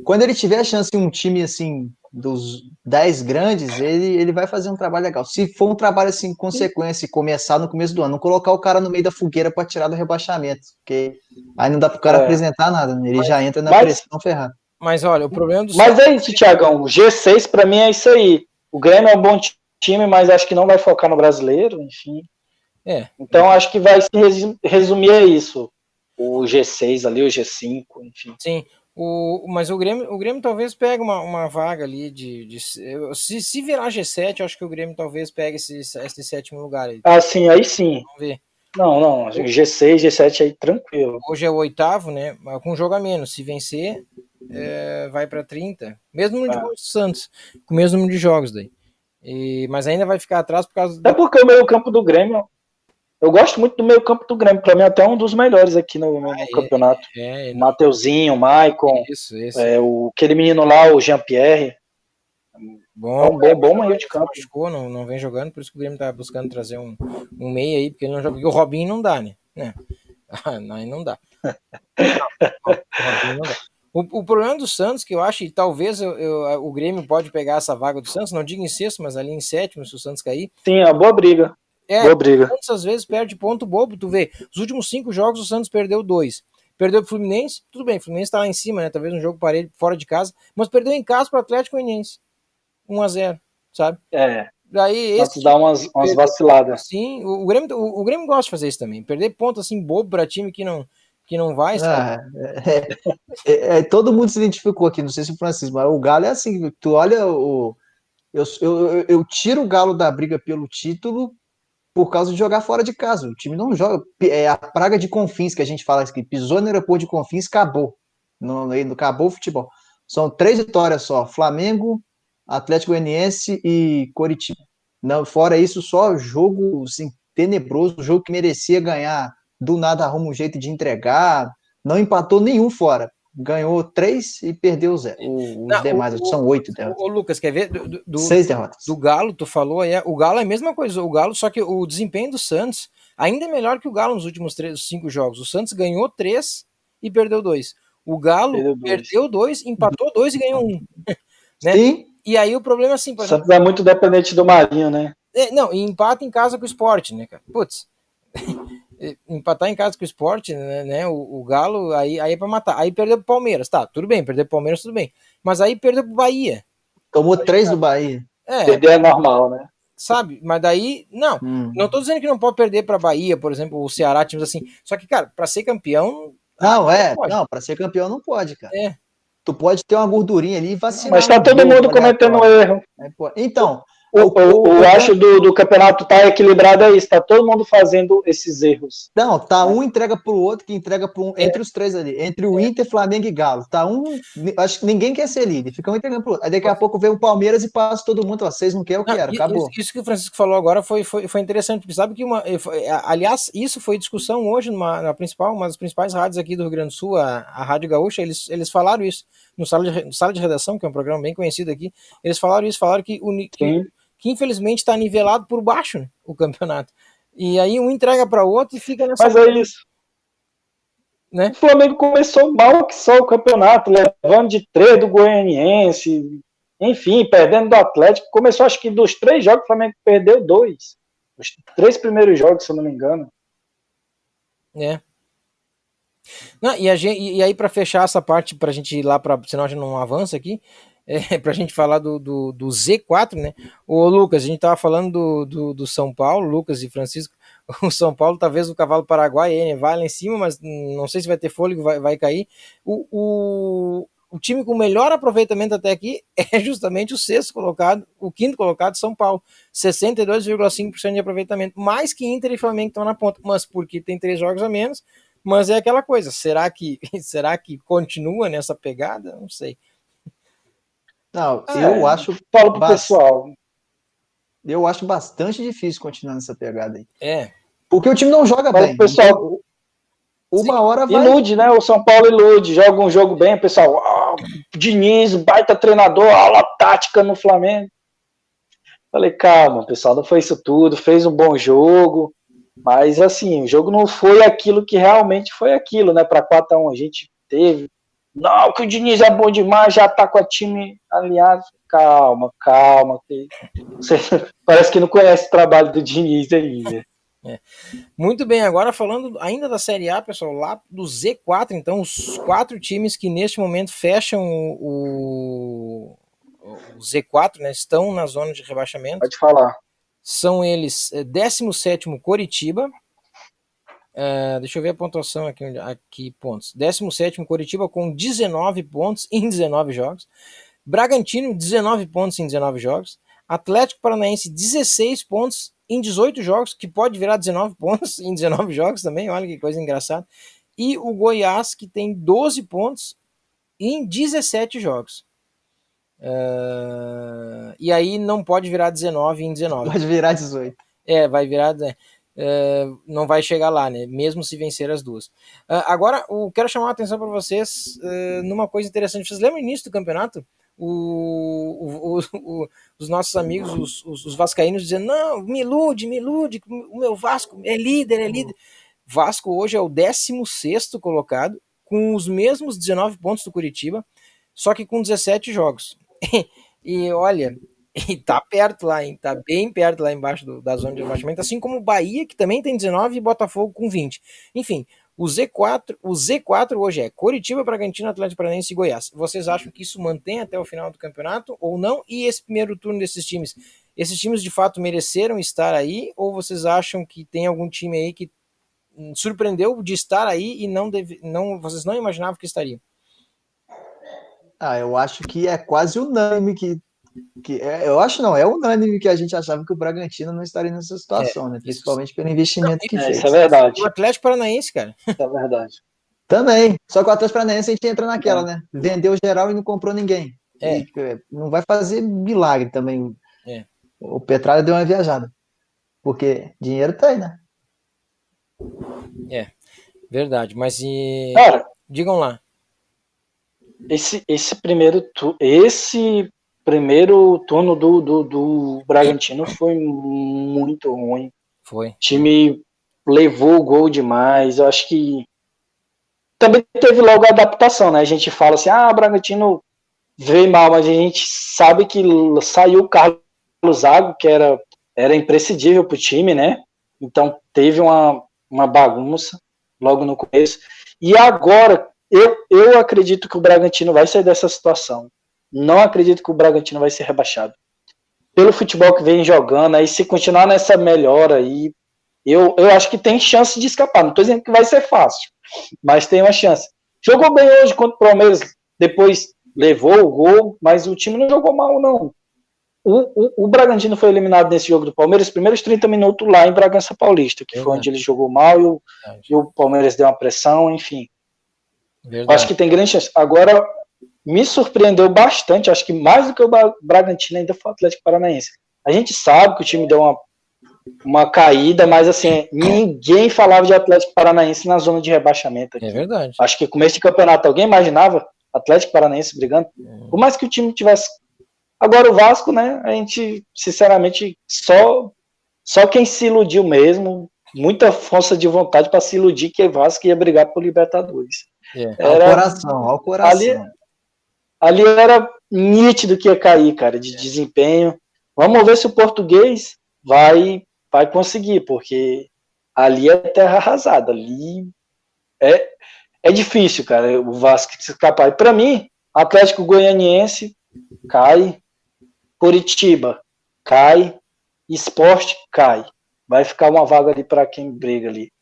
quando ele tiver a chance em um time assim dos 10 grandes, ele, ele vai fazer um trabalho legal. Se for um trabalho assim, consequência, e começar no começo do ano, não colocar o cara no meio da fogueira para tirar do rebaixamento, porque aí não dá para o cara é. apresentar nada, né? ele mas, já entra na mas, pressão ferrada. Mas olha, o problema do. Mas é isso, Tiagão. O G6 para mim é isso aí. O Grêmio é um bom time, mas acho que não vai focar no brasileiro, enfim. É. Então acho que vai se resumir a isso. O G6 ali, o G5, enfim. Sim. O, mas o Grêmio, o Grêmio talvez pegue uma, uma vaga ali de, de se, se virar G7, eu acho que o Grêmio talvez pegue esse, esse sétimo lugar aí. Ah, sim, aí sim. Vamos ver. Não, não, G6, G7 aí tranquilo. Hoje é o oitavo, né? Com um jogo a menos. Se vencer, é, vai para 30. Mesmo número ah. de Santos, com o mesmo número de jogos daí. E, mas ainda vai ficar atrás por causa. É porque o meio campo do Grêmio eu gosto muito do meio campo do Grêmio, para mim até um dos melhores aqui no, no ah, campeonato. É, é, Mateuzinho, Maicon, isso, isso. É, o, aquele menino lá, o Jean-Pierre. Bom, é um bom, bom meio de campo. Machucou, não, não vem jogando, por isso que o Grêmio tá buscando trazer um, um meio aí, porque ele não joga. Porque o Robinho não dá, né? né? [LAUGHS] Aí não dá. [LAUGHS] não, não dá. O, o, problema do Santos, que eu acho, e talvez eu, eu, o Grêmio pode pegar essa vaga do Santos, não digo em sexto, mas ali em sétimo, se o Santos cair. Sim, é uma boa briga. É, Boa briga. O Santos às vezes perde ponto bobo, tu vê. Os últimos cinco jogos o Santos perdeu dois. Perdeu pro Fluminense, tudo bem, o Fluminense tá lá em cima, né? Talvez um jogo parelho fora de casa, mas perdeu em casa pro Atlético Goianiense. 1 a 0 sabe? É. Daí esse dá umas, umas vaciladas. Sim, o, o, Grêmio, o, o, Grêmio gosta de fazer isso também. Perder ponto assim bobo para time que não que não vai. Ah, é, é, é, todo mundo se identificou aqui, não sei se o Francisco, mas o Galo é assim, tu olha o eu, eu, eu tiro o Galo da briga pelo título por causa de jogar fora de casa. O time não joga. É a praga de confins que a gente fala que pisou no aeroporto de confins, acabou. No, no, acabou o futebol. São três vitórias só: Flamengo, Atlético Goianiense e Coritiba. Não, fora isso, só jogo assim, tenebroso, jogo que merecia ganhar. Do nada arruma um jeito de entregar. Não empatou nenhum fora. Ganhou três e perdeu zero. O- Os Não, demais, o- são oito derrotas. Ô, Lucas, quer ver? Do, do- Seis derrotas. do Galo, tu falou, é, o Galo é a mesma coisa, o Galo, só que o desempenho do Santos ainda é melhor que o Galo nos últimos três, cinco jogos. O Santos ganhou três e perdeu dois. O Galo Perdeu dois. perdeu dois, empatou dois e ganhou um. [LAUGHS] né? Sim, E aí o problema é assim, O Santos é muito dependente do Marinho, né? é, não, e empata em casa com o esporte, né, cara? Putz. [LAUGHS] Empatar em casa com o esporte, né? né, O, o Galo, aí, aí é pra matar. Aí perdeu pro Palmeiras, tá, tudo bem, perdeu pro Palmeiras, tudo bem. Mas aí perdeu pro Bahia. tomou três do Bahia. É, Perder é normal, né? sabe? Mas daí, não. Hum. Não tô dizendo que não pode perder pra Bahia, por exemplo, o Ceará, times assim. Só que, cara, pra ser campeão, Não, é. pode. Não, pra ser campeão não pode, cara. É. Tu pode ter uma gordurinha ali e vacilar. Mas tá todo mundo cometendo aleatório. erro. É. Então, O, O- o, o- eu acho do, do campeonato tá equilibrado é isso, tá todo mundo fazendo esses erros. não, tá um entrega pro outro, que entrega pro um, entre os três ali, entre o Inter, Flamengo e Galo. Tá um, acho que ninguém quer ser líder, fica um entregando pro outro. Aí daqui a pouco vem o Palmeiras e passa todo mundo, ó, vocês não querem, eu Não, quero, e- acabou. Isso, isso que o Francisco falou agora foi, foi, foi interessante, porque sabe que uma. eh, foi- a- Aliás, isso foi discussão hoje numa, na principal, uma das principais rádios aqui do Rio Grande do Sul, a, a Rádio Gaúcha, eles, eles falaram isso no sala, de, sala de Redação, que é um programa bem conhecido aqui. Eles falaram isso, falaram que, o, que. Que infelizmente está nivelado por baixo né, o campeonato. E aí um entrega para o outro e fica nessa. Mas é isso. Né? O Flamengo começou mal que só o campeonato, levando de três do Goianiense, enfim, perdendo do Atlético. Começou, acho que dos três jogos, o Flamengo perdeu dois. Os três primeiros jogos, se eu não me engano. É. Não, e, gente, e aí, para fechar essa parte, para a gente ir lá, pra, senão a gente não avança aqui, é, [LAUGHS] para a gente falar do, do, do Z4, né? Ô, Lucas, a gente tava falando do, do, do São Paulo, Lucas e Francisco. [LAUGHS] O São Paulo, talvez o cavalo paraguai né, vai lá em cima, mas não sei se vai ter fôlego, vai, vai cair. O, o, o time com o melhor aproveitamento até aqui [LAUGHS] é justamente o sexto colocado, o quinto colocado, São Paulo. 62,5% de aproveitamento, mais que Inter e Flamengo estão na ponta, mas porque tem três jogos a menos. Mas é aquela coisa, será que será que continua nessa pegada? Não sei. Não, É. eu acho, Falo pro pessoal. eu acho bastante difícil continuar nessa pegada aí. É, Porque o time não joga Mas bem. o pessoal- Então, uma hora vai. Ilude, né? O São Paulo ilude, joga um jogo bem, o pessoal. Ah, Diniz, baita treinador, aula tática no Flamengo. Falei, calma, pessoal, não foi isso tudo, fez um bom jogo, mas assim, o jogo não foi aquilo que realmente foi aquilo, né? Para 4x1 a gente teve. Não, que o Diniz é bom demais, já tá com o time aliado. Calma, calma. que Você [LAUGHS] parece que não conhece o trabalho do Diniz ainda. muito bem. Agora falando ainda da Série A, pessoal, lá do Z4, então os quatro times que neste momento fecham o, o Z4, né, estão na zona de rebaixamento. Pode falar. São eles eh, 17º Coritiba. Eh, deixa eu ver a pontuação aqui, aqui pontos. 17º Coritiba com 19 pontos em 19 jogos. Bragantino 19 pontos em 19 jogos. Atlético Paranaense 16 pontos em 18 jogos, que pode virar 19 [LAUGHS] pontos em 19 jogos também, olha que coisa engraçada. E o Goiás que tem 12 pontos em 17 jogos. Eh, e aí não pode virar 19 em 19. Pode virar 18. É, vai virar. É, não vai chegar lá, né? Mesmo se vencer as duas. Ah, agora, eu quero chamar a atenção para vocês eh, numa coisa interessante. Vocês lembram no início do campeonato? O, o- o- o- os nossos amigos, os, os, os vascaínos, dizendo: Não, me ilude, me ilude, o meu Vasco é líder, é líder. Vasco hoje é o 16 colocado, com os mesmos 19 pontos do Curitiba, só que com 17 jogos. [LAUGHS] e olha, [LAUGHS] e tá perto lá, hein? Tá bem perto lá embaixo do- da zona de rebaixamento, assim como o Bahia, que também tem 19, e Botafogo com 20. Enfim, o Z4, o Z4 hoje é Coritiba, Bragantino, Atlético Paranaense e Goiás. Vocês acham que isso mantém até o final do campeonato ou não? E esse primeiro turno desses times, esses times de fato mereceram estar aí ou vocês acham que tem algum time aí que hum, surpreendeu de estar aí e não deve, não vocês não imaginavam que estariam? Ah, eu acho que é quase unânime que. Que é, eu acho não, é unânime que a gente achava que o Bragantino não estaria nessa situação, né? Principalmente pelo investimento que É, fez. isso é verdade. O Atlético Paranaense, cara. Isso é verdade. Também. Só que o Atlético Paranaense a gente entra naquela, né? Vendeu geral e não comprou ninguém. É. E, é, não vai fazer milagre também. É. O Petralha deu uma viajada. Porque dinheiro tem, né? Verdade, mas e Cara, digam lá. esse, esse primeiro tu, esse primeiro turno do, do, do Bragantino foi muito ruim. Foi. O time levou o gol demais. Eu acho que também teve logo a adaptação, né? A gente fala assim, ah, o Bragantino veio mal, mas a gente sabe que saiu o Carlos Zago, que era, era imprescindível para o time, né? Então teve uma, uma bagunça logo no começo. E agora, eu, eu acredito que o Bragantino vai sair dessa situação. Não acredito que o Bragantino vai ser rebaixado. Pelo futebol que vem jogando, aí se continuar nessa melhora aí, eu, eu acho que tem chance de escapar. Não estou dizendo que vai ser fácil, mas tem uma chance. Jogou bem hoje contra o Palmeiras, depois levou o gol, mas o time não jogou mal, não. O, o, o, Bragantino foi eliminado nesse jogo do Palmeiras, os primeiros 30 minutos lá em Bragança Paulista, que foi onde ele jogou mal e o, e o Palmeiras deu uma pressão, enfim. Verdade. Acho que tem grande chance. Agora, me surpreendeu bastante, acho que mais do que o Bragantino ainda foi o Atlético Paranaense. A gente sabe que o time deu uma, uma caída, mas assim, ninguém falava de Atlético Paranaense na zona de rebaixamento. Aqui. É verdade. Acho que começo de campeonato, alguém imaginava Atlético Paranaense brigando? Por mais que o time tivesse Agora o Vasco, né? A gente, sinceramente, só só quem se iludiu mesmo, muita força de vontade para se iludir que o Vasco ia brigar por Libertadores. É. Era, ao coração, ao coração. Ali, ali era nítido que ia cair, cara, de é. desempenho. Vamos ver se o português vai vai conseguir, porque ali é terra arrasada, ali é, é difícil, cara, o Vasco se escapar. E para mim, Atlético Goianiense cai, Curitiba cai, esporte cai. Vai ficar uma vaga ali para quem briga ali.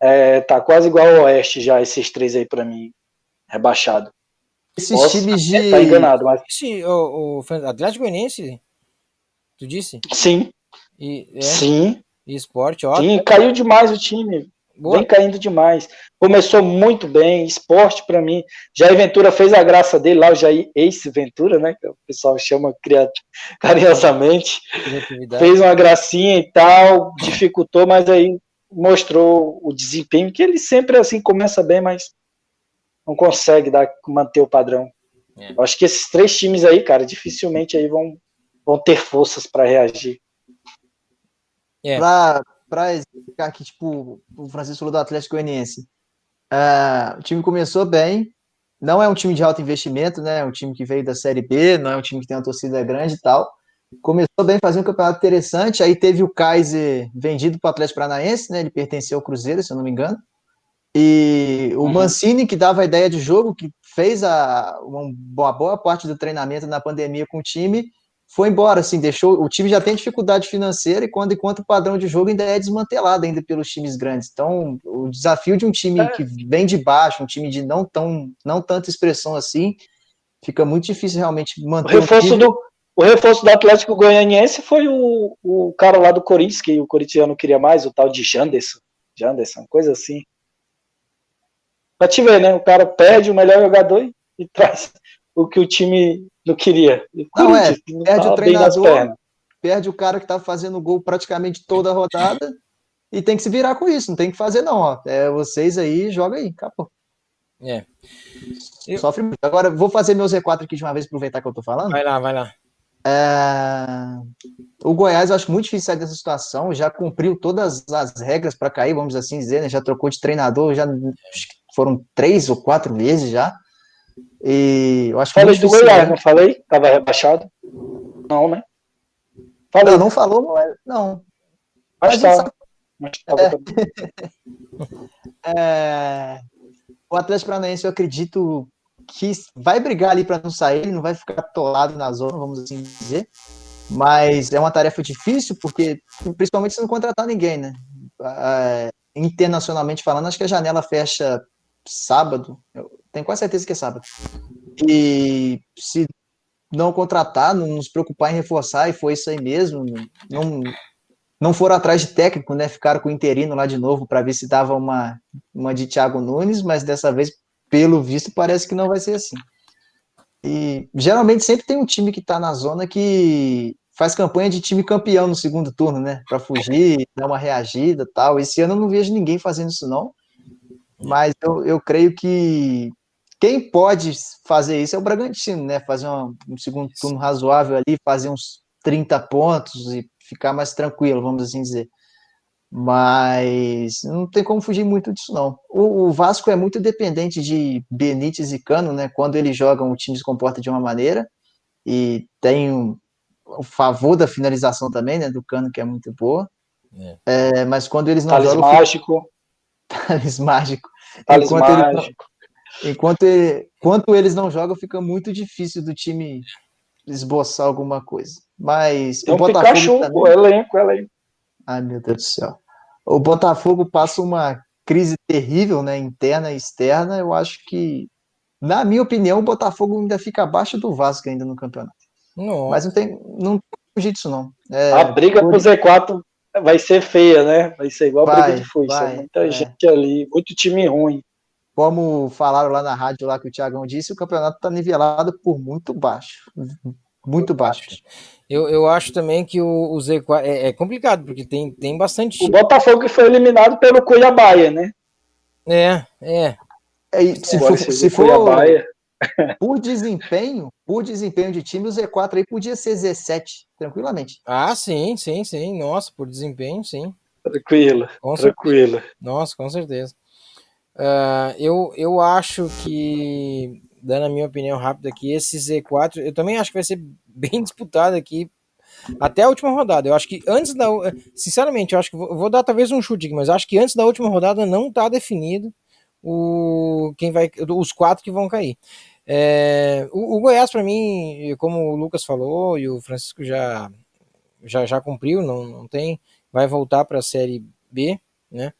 É, tá quase igual ao Oeste já, esses três aí para mim, rebaixado. Esses Posso, times de. Tá enganado, mas. Esse, o, o Atlético Goianiense, tu disse? Sim. E, é, Sim. E esporte, ó. Sim, caiu demais o time. Boa. Vem caindo demais. Começou muito bem, esporte para mim. Jair Ventura fez a graça dele lá, o Jair Ace Ventura, né? Que o pessoal chama [LAUGHS] carinhosamente. Fez uma gracinha e tal, dificultou, mas aí mostrou o desempenho, que ele sempre assim começa bem, mas não consegue dar, manter o padrão. É. Acho que esses três times aí, cara, dificilmente aí vão, vão ter forças para reagir. É. Pra, para explicar aqui, tipo, o Francisco falou do Atlético Goianiense. Uh, o time começou bem, não é um time de alto investimento, né? É um time que veio da Série B, não é um time que tem uma torcida grande e tal. Começou bem, fazendo um campeonato interessante. Aí teve o Kaiser vendido para o Atlético Paranaense, né? Ele pertenceu ao Cruzeiro, se eu não me engano. E o uhum. Mancini, que dava a ideia de jogo, que fez a, uma boa parte do treinamento na pandemia com o time, foi embora, assim, deixou. O time já tem dificuldade financeira e quando enquanto o padrão de jogo ainda é desmantelado ainda pelos times grandes. Então, o desafio de um time é. que vem de baixo, um time de não tão não tanta expressão assim, fica muito difícil realmente manter. O reforço um do o reforço do Atlético Goianiense foi o, o cara lá do Corinthians, que o Corinthians não queria mais, o tal de Janderson. Janderson, coisa assim. Pra te ver, né? O cara perde o melhor jogador e, e traz o que o time não queria. Não, é, não perde o treinador, perde o cara que tá fazendo gol praticamente toda a rodada e tem que se virar com isso, não tem que fazer não, ó. É vocês aí, joga aí, acabou. É. Eu... Sofre muito. Agora, vou fazer meus Z4 aqui de uma vez, aproveitar que eu tô falando. Vai lá, vai lá. É... O Goiás, eu acho muito difícil sair dessa situação, já cumpriu todas as regras para cair, vamos assim dizer, né? Já trocou de treinador, já foram três ou quatro vezes já. E eu acho que. Falei do Goiás, não falei? Tava rebaixado? Não, né? Falei. Não, não falou, não. É, não. Mas, mas tá. Mas é... [LAUGHS] é... O Atlético Paranaense, eu acredito que vai brigar ali para não sair, ele não vai ficar atolado na zona, vamos assim dizer. Mas é uma tarefa difícil, porque principalmente se não contratar ninguém, né? É, internacionalmente falando, acho que a janela fecha sábado, tenho quase certeza que é sábado. E se não contratar, não nos preocupar em reforçar, e foi isso aí mesmo, não, não foram atrás de técnico, né? Ficaram com o interino lá de novo para ver se dava uma, uma de Thiago Nunes, mas dessa vez, pelo visto, parece que não vai ser assim. E geralmente sempre tem um time que está na zona que faz campanha de time campeão no segundo turno, né? Para fugir, dar uma reagida tal. Esse ano eu não vejo ninguém fazendo isso, não. Mas eu, eu creio que quem pode fazer isso é o Bragantino, né? Fazer um, um segundo turno razoável ali, fazer uns 30 pontos e ficar mais tranquilo, vamos assim dizer. Mas não tem como fugir muito disso, não. O, o, Vasco é muito dependente de Benítez e Cano, né? Quando eles jogam, o time se comporta de uma maneira e tem um, o favor da finalização também, né? Do Cano, que é muito boa. É. É, mas quando eles não Thales jogam. Mágico. Thales mágico. Thales enquanto mágico. Ele, enquanto, ele, enquanto eles não jogam, fica muito difícil do time esboçar alguma coisa. Mas Tem o um Botafogo Pikachu, também... o elenco, elenco. Ai, meu Deus do céu. O Botafogo passa uma crise terrível, né, interna e externa. Eu acho que, na minha opinião, o Botafogo ainda fica abaixo do Vasco ainda no campeonato. Não. Mas não tem, não tem disso, não. É, A briga por- pro Z4 vai ser feia, né? Vai ser igual a Vai, briga de foice. vai, Muita é. gente ali, muito time ruim. Como falaram lá na rádio, lá que o Thiagão disse, o campeonato está nivelado por muito baixo. Muito baixo. Eu, eu acho também que o, o Z4 é, é complicado, porque tem, tem bastante O. Botafogo que foi eliminado pelo Cuiabaia, né? É, é. É, se Agora, for, se for Cuiabaia, por desempenho, por desempenho de time, o Z4 aí podia ser 17, tranquilamente. Ah, sim, sim, sim. Nossa, por desempenho, sim. tranquilo, Com certeza. tranquilo. Nossa, com certeza. Ah, eu, eu acho que, dando a minha opinião rápida aqui, esse Z4, eu também acho que vai ser [LAUGHS] bem disputado aqui até a última rodada. Eu acho que antes da. Sinceramente, eu acho que vou, vou dar talvez um chute aqui, mas eu acho que antes da última rodada não está definido o quem vai os quatro que vão cair. É, o, o Goiás, para mim, como o Lucas falou e o Francisco já, já, já cumpriu, não, não tem, vai voltar para a Série B, né?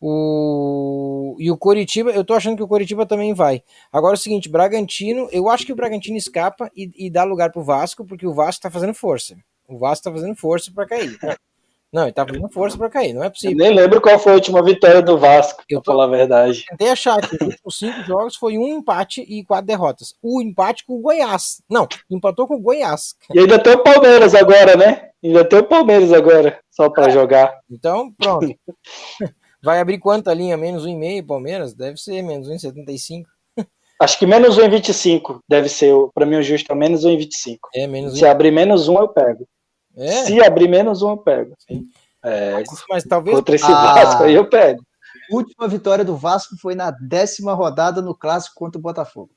O, e o Coritiba, eu tô achando que o Coritiba também vai. Agora é o seguinte, Bragantino, eu acho que o Bragantino escapa e, e dá lugar pro Vasco, porque o Vasco tá fazendo força. O Vasco tá fazendo força para cair. Não, ele tá fazendo força para cair, não é Eu possível. nem lembro qual foi a última vitória do Vasco, Eu pra falar a verdade. Tentei achar que os cinco jogos foi um empate e quatro derrotas. O empate com o Goiás. Não, empatou com o Goiás. E ainda tem o Palmeiras agora, né? Ainda tem o Palmeiras agora, só É. pra jogar. Então, pronto. [LAUGHS] Vai abrir quanta linha? Menos 1,5 Palmeiras? Deve ser menos 1,75. Acho que menos 1,25 deve ser, pra mim o justo é menos 1,25. É, menos Se abrir menos um, eu pego. É, Se abrir menos um, eu pego. Sim. É, mas, mas talvez. contra esse Ah. Vasco aí eu pego. A última vitória do Vasco foi na décima rodada no clássico contra o Botafogo.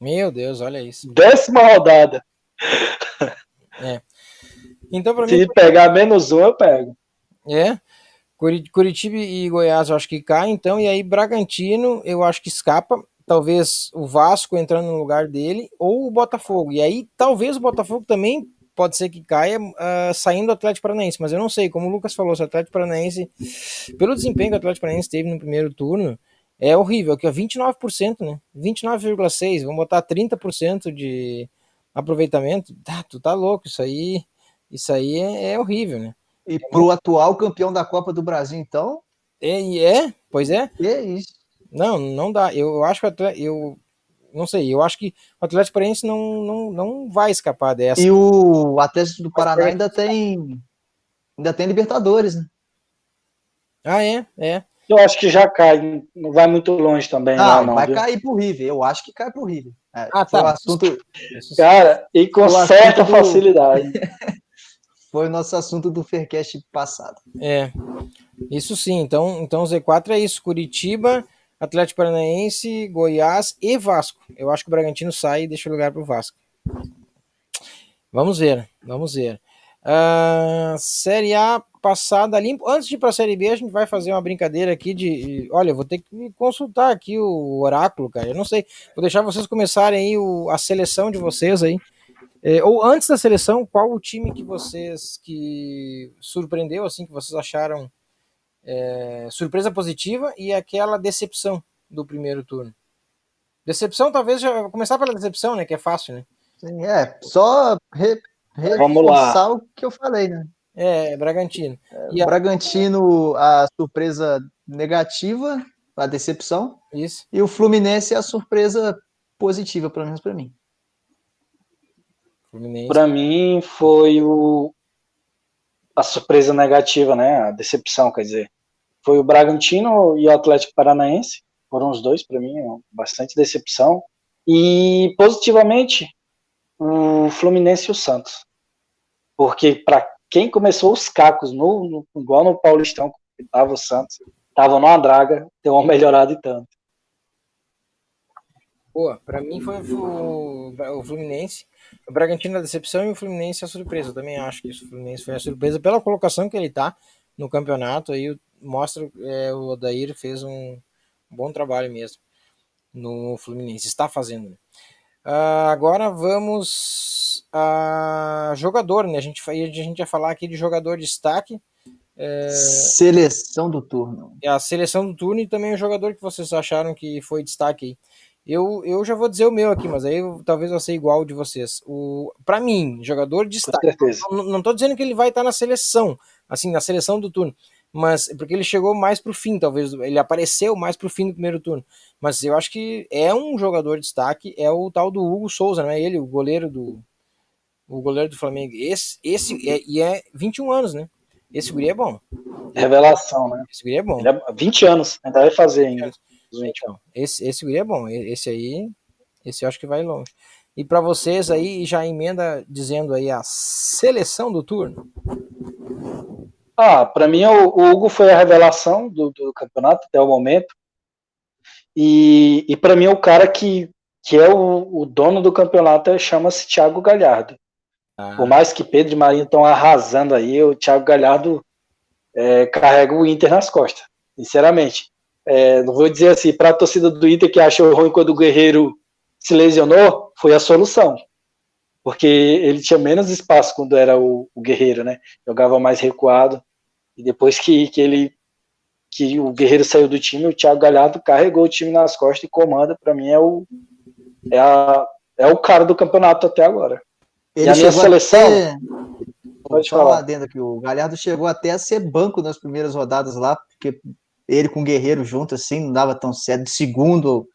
Meu Deus, olha isso. Décima rodada. Então, pra mim, Se pegar menos um, eu pego. é. Curi- Curitiba e Goiás eu acho que cai, então, e aí Bragantino eu acho que escapa. Talvez o Vasco entrando no lugar dele, ou o Botafogo. E aí, talvez o Botafogo também pode ser que caia ah, saindo do Atlético Paranaense, mas eu não sei, como o Lucas falou, se o Atlético Paranaense, pelo desempenho que o Atlético Paranaense teve no primeiro turno, é horrível, que é 29%, né? 29,6%, vamos botar 30% de aproveitamento. Tá, tu tá louco, isso aí, isso aí é, é horrível, né? E pro atual campeão da Copa do Brasil, então, É, é, pois é. é isso. Não, não dá. Eu, acho que o Atlético, eu não sei, eu acho que o Atlético Paranaense não, não, não vai escapar dessa. E o Atlético do Paraná ainda tem ainda tem Libertadores, né? Ah, é, é. Eu acho que já cai, não vai muito longe também. Não, lá, não, vai viu? cair pro River. Eu acho que cai pro River. É, Ah, foi tá. o assunto. [LAUGHS] Cara, e com O certa do- facilidade. [LAUGHS] foi o nosso assunto do Faircast passado. É. Isso sim. Então, então Z4 é isso. Curitiba, Atlético Paranaense, Goiás e Vasco. Eu acho que o Bragantino sai e deixa o lugar pro Vasco. Vamos ver, vamos ver. Ah, série A passada limpo. Antes de ir para a Série B, a gente vai fazer uma brincadeira aqui de. Olha, vou ter que consultar aqui o oráculo, cara. Eu não sei. Vou deixar vocês começarem aí o- a seleção de vocês aí. É, ou antes da seleção, qual o time que vocês que surpreendeu, assim, que vocês acharam é, surpresa positiva e aquela decepção do primeiro turno? Decepção, talvez já vou começar pela decepção, né? Que é fácil, né? Sim, é, só re, Vamos lá. reforçar o que eu falei, né? É, Bragantino. E O a- Bragantino, a surpresa negativa, a decepção, Isso. e o Fluminense a surpresa positiva, pelo menos para mim. Fluminense. Pra mim foi o a surpresa negativa, né? A decepção, quer dizer. Foi o Bragantino e o Atlético Paranaense. Foram os dois, para mim, bastante decepção. E positivamente, o Fluminense e o Santos. Porque para quem começou os cacos, no, no, igual no Paulistão, que estava o Santos, estava numa draga, deu uma melhorada e tanto. Pô, para mim foi o, o Fluminense. O Bragantino a decepção e o Fluminense a surpresa. Eu também acho que o Fluminense foi a surpresa pela colocação que ele tá no campeonato. Aí mostra é, o Odair fez um bom trabalho mesmo no Fluminense. Está fazendo. Uh, agora vamos a jogador, né? A gente, a gente ia falar aqui de jogador de destaque. É... Seleção do turno. É a seleção do turno e também o jogador que vocês acharam que foi destaque aí. Eu, eu já vou dizer o meu aqui, mas aí eu, talvez eu ser igual de vocês. O, para mim, jogador de destaque. Não, não tô dizendo que ele vai estar na seleção, assim, na seleção do turno, mas porque ele chegou mais pro fim, talvez ele apareceu mais pro fim do primeiro turno. Mas eu acho que é um jogador de destaque, é o tal do Hugo Souza, não é ele, o goleiro do o goleiro do Flamengo. Esse esse é, e é 21 anos, né? Esse guri é bom. Revelação, né? Esse guri é bom. Ele é 20 anos, ainda vai fazer ainda. Então, esse esse guri é bom. Esse aí, esse eu acho que vai longe. E para vocês aí, já emenda dizendo aí a seleção do turno. Ah, para mim o, o, Hugo foi a revelação do, do campeonato até o momento. E, e para mim o cara que, que é o, o dono do campeonato chama-se Thiago Galhardo. Ah. Por mais que Pedro e Marinho estão arrasando aí, o Thiago Galhardo é, carrega o Inter nas costas, sinceramente. É, não vou dizer assim, para a torcida do Inter que achou ruim quando o Guerreiro se lesionou, foi a solução. Porque ele tinha menos espaço quando era o, o Guerreiro, né? Jogava mais recuado. E depois que, que ele que o Guerreiro saiu do time, o Thiago Galhardo carregou o time nas costas e comanda, para mim é o é, a, é o cara do campeonato até agora. Ele e a minha seleção até... Pode falar dentro que o Galhardo chegou até a ser banco nas primeiras rodadas lá, porque ele com o Guerreiro junto assim não dava tão certo. Segundo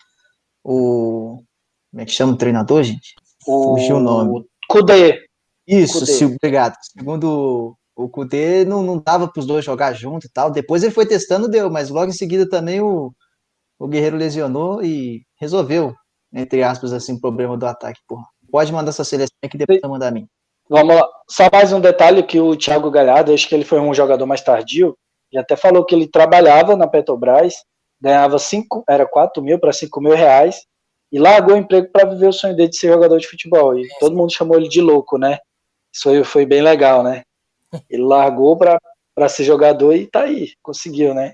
o como é que chama o treinador, gente? O... Fugiu o nome. Kudê. Isso, Kudê. Sim, obrigado. Segundo o Kudê não, não dava para os dois jogar junto e tal. Depois ele foi testando, deu, mas logo em seguida também o, o Guerreiro lesionou e resolveu, entre aspas, assim, o problema do ataque. Porra. Pode mandar sua seleção que depois vai mandar a mim. Vamos lá. Só mais um detalhe que o Thiago Galhardo, acho que ele foi um jogador mais tardio, e até falou que ele trabalhava na Petrobras, ganhava cinco, era 4 mil para 5 mil reais, e largou o emprego para viver o sonho dele de ser jogador de futebol. E todo mundo chamou ele de louco, né? Isso foi, foi bem legal, né? [LAUGHS] Ele largou para ser jogador e tá aí, conseguiu, né?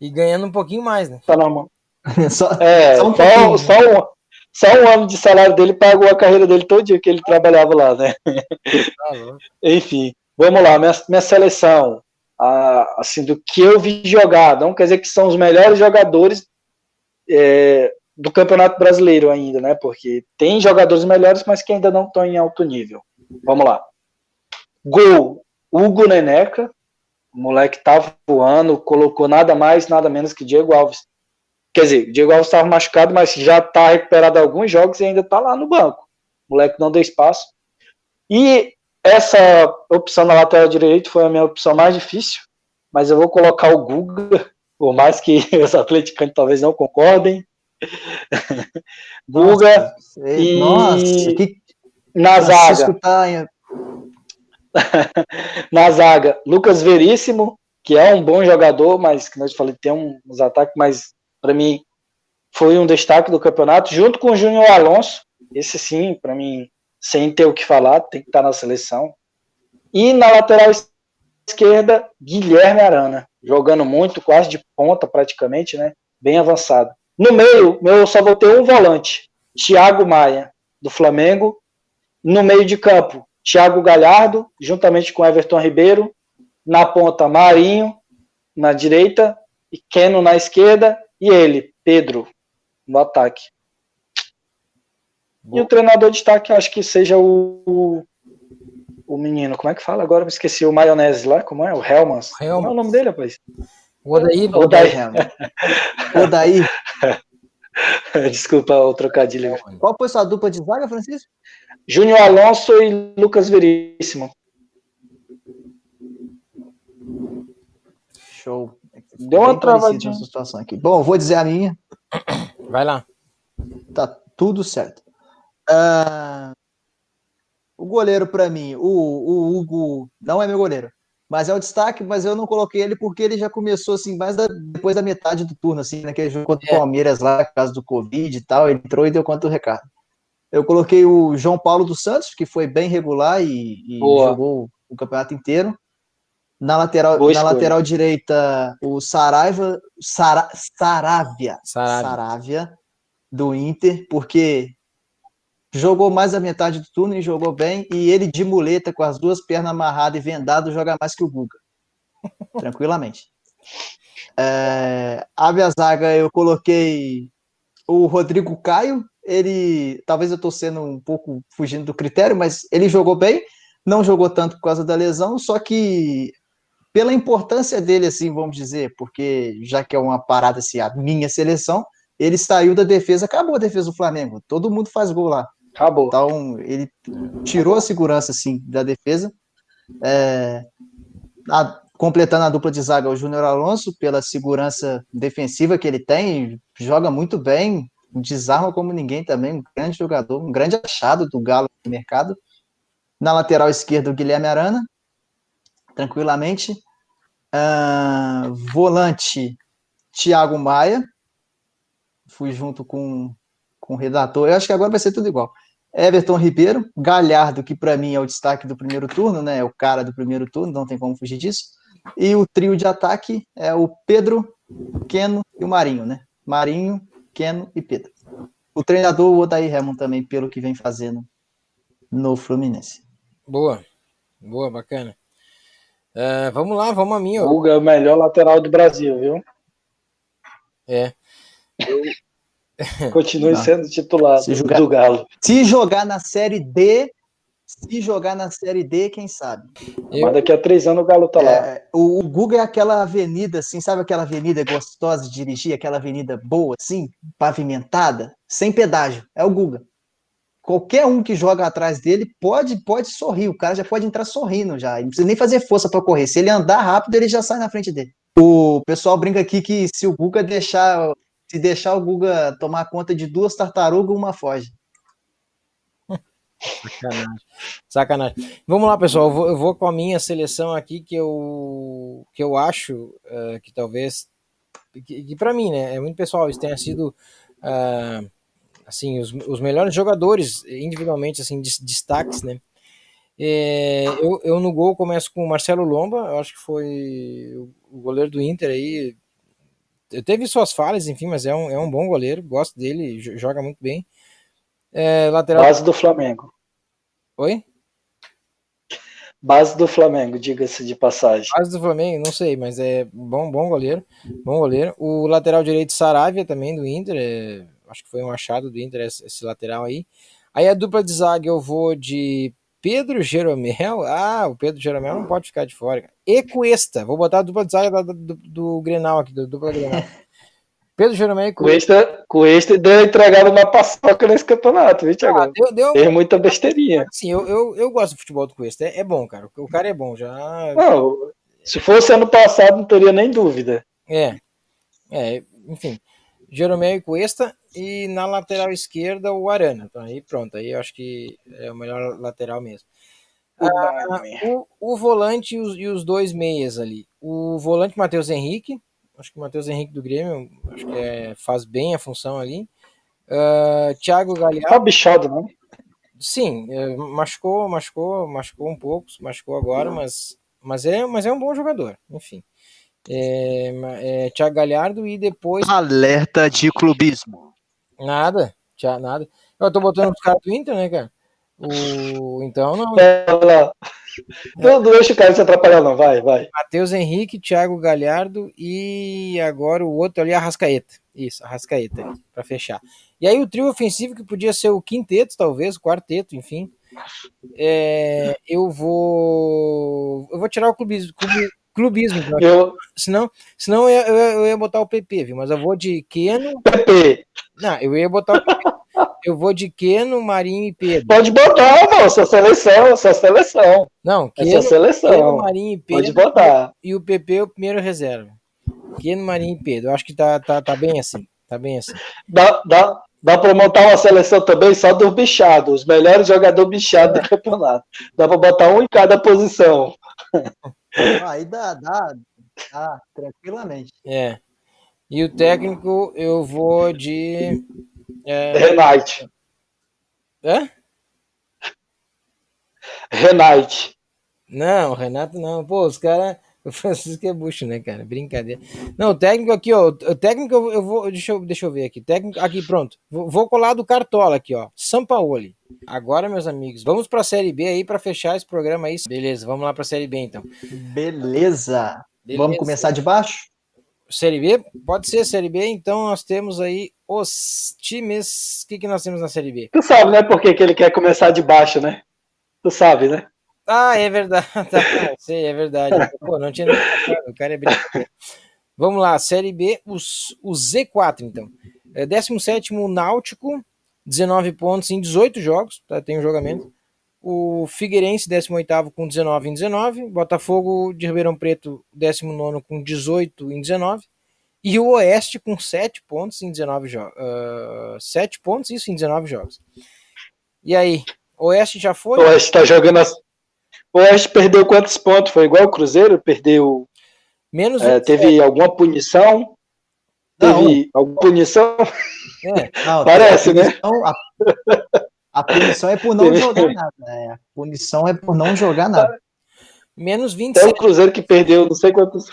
E ganhando um pouquinho mais, né? Tá normal. [LAUGHS] só, é, só um, só, só, um, só um ano de salário dele pagou a carreira dele todo dia que ele trabalhava lá, né? Tá [LAUGHS] Enfim, vamos lá, minha, minha seleção. Ah, assim, do que eu vi jogar, não quer dizer que são os melhores jogadores é, do Campeonato Brasileiro ainda, né? Porque tem jogadores melhores, mas que ainda não estão em alto nível. Vamos lá. Gol, Hugo Neneca, o moleque tava voando, colocou nada mais, nada menos que Diego Alves. Quer dizer, Diego Alves estava machucado, mas já está recuperado alguns jogos e ainda está lá no banco. O moleque não deu espaço. E essa opção na lateral direito foi a minha opção mais difícil, mas eu vou colocar o Guga, por mais que [LAUGHS] os atleticanos talvez não concordem. [LAUGHS] Guga nossa, e nossa, que... na zaga. [LAUGHS] Na zaga, Lucas Veríssimo, que é um bom jogador, mas que nós falei, tem uns ataques, mas para mim foi um destaque do campeonato, junto com o Júnior Alonso. Esse sim, para mim, sem ter o que falar, tem que estar na seleção. E na lateral esquerda, Guilherme Arana, jogando muito, quase de ponta praticamente, né? Bem avançado. No meio, eu só vou ter um volante, Thiago Maia, do Flamengo. No meio de campo, Thiago Galhardo, juntamente com Everton Ribeiro, na ponta Marinho, na direita, e Keno na esquerda, e ele, Pedro, no ataque. E o treinador de destaque, acho que seja o, o, menino, como é que fala agora? Me esqueci, o maionese lá, como é? O Helmans. Helmans. Como é o nome dele, rapaz? O Odair. Odair. [LAUGHS] Odair. [LAUGHS] Desculpa o trocadilho. Qual foi sua dupla de zaga, Francisco? Júnior Alonso e Lucas Veríssimo. Show. Deu uma travadinha. situação aqui. Bom, vou dizer a minha. Vai lá. Tá tudo certo. Ah, o goleiro para mim, o, o Hugo não é meu goleiro, mas é o destaque, mas eu não coloquei ele porque ele já começou assim mais da- depois da metade do turno, assim, naquele jogo contra o É. Palmeiras lá, por causa do Covid e tal, ele entrou e deu conta do recado. Eu coloquei o João Paulo dos Santos, que foi bem regular e, e jogou o campeonato inteiro. Na lateral, Boa na escolha. lateral direita, o Saraiva, Sara, Saravia, Saravia. Saravia, do Inter, porque jogou mais da metade do turno e jogou bem, e ele de muleta, com as duas pernas amarradas e vendado, joga mais que o Guga. [LAUGHS] Tranquilamente. É, abre a zaga, eu coloquei o Rodrigo Caio, ele, talvez eu estou sendo um pouco fugindo do critério, mas ele jogou bem, não jogou tanto por causa da lesão, só que pela importância dele, assim, vamos dizer, porque já que é uma parada assim, a minha seleção, ele saiu da defesa, acabou a defesa do Flamengo, todo mundo faz gol lá. Acabou. Então, ele tirou a segurança assim da defesa. É, a- completando a dupla de zaga, o Júnior Alonso, pela segurança defensiva que ele tem, joga muito bem, desarma como ninguém também, um grande jogador, um grande achado do Galo no mercado. Na lateral esquerda, o Guilherme Arana, tranquilamente. Ah, volante, Thiago Maia, fui junto com, com o redator, eu acho que agora vai ser tudo igual. Everton Ribeiro, Galhardo, que para mim é o destaque do primeiro turno, né? É o cara do primeiro turno, não tem como fugir disso. E o trio de ataque é o Pedro, Keno e o Marinho, né? Marinho, Keno e Pedro. O treinador, o Odair Helmond também, pelo que vem fazendo no Fluminense. Boa. Boa, bacana. É, vamos lá, vamos a minha. ó. Guga é o melhor lateral do Brasil, viu? É. Continue [LAUGHS] Não. sendo titular Se do, jogar- do Galo. Se jogar na Série D, se jogar na Série D, quem sabe? Eu- Mas daqui a três anos o Galo tá lá. É, o, o Guga é aquela avenida, assim, sabe aquela avenida gostosa de dirigir, aquela avenida boa, assim, pavimentada, sem pedágio. É o Guga. Qualquer um que joga atrás dele pode pode sorrir, o cara já pode entrar sorrindo já, ele não precisa nem fazer força para correr. Se ele andar rápido, ele já sai na frente dele. O pessoal brinca aqui que se o Guga deixar, se deixar o Guga tomar conta de duas tartarugas, uma foge. Sacanagem. Sacanagem. Vamos lá, pessoal. Eu vou, eu vou com a minha seleção aqui que eu, que eu acho eh, que talvez. Que, que para mim, né? É muito pessoal. Isso tenha sido. ah, assim, os, os melhores jogadores individualmente, assim, des- destaques, né? É, eu, eu no gol começo com o Marcelo Lomba, eu acho que foi o goleiro do Inter aí. Teve suas falhas, enfim, mas é um, é um bom goleiro, gosto dele, jo- joga muito bem. É, lateral. Base do Flamengo. Oi? Base do Flamengo, diga-se de passagem. Base do Flamengo, não sei, mas é bom, bom goleiro, bom goleiro. O lateral direito Saravia também do Inter, é, acho que foi um achado do Inter esse, esse lateral aí. Aí a dupla de zaga eu vou de Pedro Jeromel. Ah, o Pedro Jeromel não pode ficar de fora. cara. E Cuesta, vou botar a dupla de zaga do, do, do Grenal aqui, do dupla Grenal. [LAUGHS] Pedro Jeromel e Cuesta. Cuesta, deu entregado uma paçoca nesse campeonato, viu, Ah, Thiago? deu, deu, Fez muita besteirinha. assim, eu, eu, eu gosto do futebol do Cuesta, é, é bom, cara. O cara é bom, já Não, se fosse ano passado, não teria nem dúvida. É, é, enfim, Jeromel e Cuesta e na lateral esquerda o Arana. Então aí pronto, aí eu acho que é o melhor lateral mesmo. Ah, o, o volante e os, e os dois meias ali. O volante Matheus Henrique, acho que o Matheus Henrique do Grêmio acho que é, faz bem a função ali. Ah, Thiago Galhardo, Tá bichado, não? sim, é, machucou, machucou, machucou um pouco, machucou agora, mas, mas, é, mas é um bom jogador, enfim. É, é, Thiago Galhardo e depois Alerta de clubismo. Nada, tchau, nada. Eu tô botando os caras do Inter, né, cara? O, então, não. Lá. Não, não deixa o cara se atrapalhar, não. Vai, vai. Matheus Henrique, Thiago Galhardo e agora o outro ali, Arrascaeta. Isso, Arrascaeta, ali, pra fechar. E aí o trio ofensivo, que podia ser o quinteto, talvez, o quarteto, enfim. É, eu vou. Eu vou tirar o clubismo. clubi- clubismo então. Eu, senão, senão eu, eu, eu ia botar o PP, viu? Mas eu vou de Keno. PP, Não, eu ia botar o PP. Eu vou de Keno, Marinho e Pedro. pode botar, irmão. Sua seleção, sua seleção. Não, É Keno, sua Keno, seleção. Marinho e Pode Pedro. botar. E o PP é o primeiro reserva. Keno, Marinho e Pedro. Eu acho que tá, tá, tá bem assim. Tá bem assim. Dá, dá, dá para montar uma seleção também só dos bichados, os melhores jogadores bichados do campeonato. Dá para botar um em cada posição. [LAUGHS] Aí dá, dá, dá, tranquilamente. É. E o técnico, eu vou de. É... Renate. Hã? Renate. Não, Renato não. Pô, os caras. [LAUGHS] O Francisco é bucho, né, cara? Brincadeira. Não, o técnico aqui, ó. O técnico eu, eu vou. Deixa eu, deixa eu ver aqui. Técnico. Aqui, pronto. Vou, vou colar do Cartola aqui, ó. Sampaoli. Agora, meus amigos, vamos pra Série B aí pra fechar esse programa aí. Beleza, vamos lá pra Série B então. Beleza. Beleza. Vamos começar de baixo? Série B? Pode ser Série B, então nós temos aí os times. O que, que nós temos na Série B? Tu sabe, né, por que, que ele quer começar de baixo, né? Tu sabe, né? Ah, é verdade. [LAUGHS] Tá, sei, é verdade. Pô, não tinha pensado, O cara é brincadeira. Vamos lá, Série B, os, o Z4, então. É, 17 Náutico, 19 pontos em 18 jogos, tá, tem um jogamento. O Figueirense, 18 com 19 em 19. Botafogo de Ribeirão Preto, 19 com 18 em 19. E o Oeste com 7 pontos em 19 jogos. Uh, 7 pontos, isso, em 19 jogos. E aí, Oeste já foi? O Oeste tá jogando. As... O Oeste perdeu quantos pontos? Foi igual o Cruzeiro? Perdeu. Menos é, teve alguma punição? Não. Teve alguma punição? É. [LAUGHS] Não, Parece, a né? punição, A, a punição é por não jogar nada. né? A punição é por não jogar nada. Menos Até o 27. Cruzeiro que perdeu não sei quantos.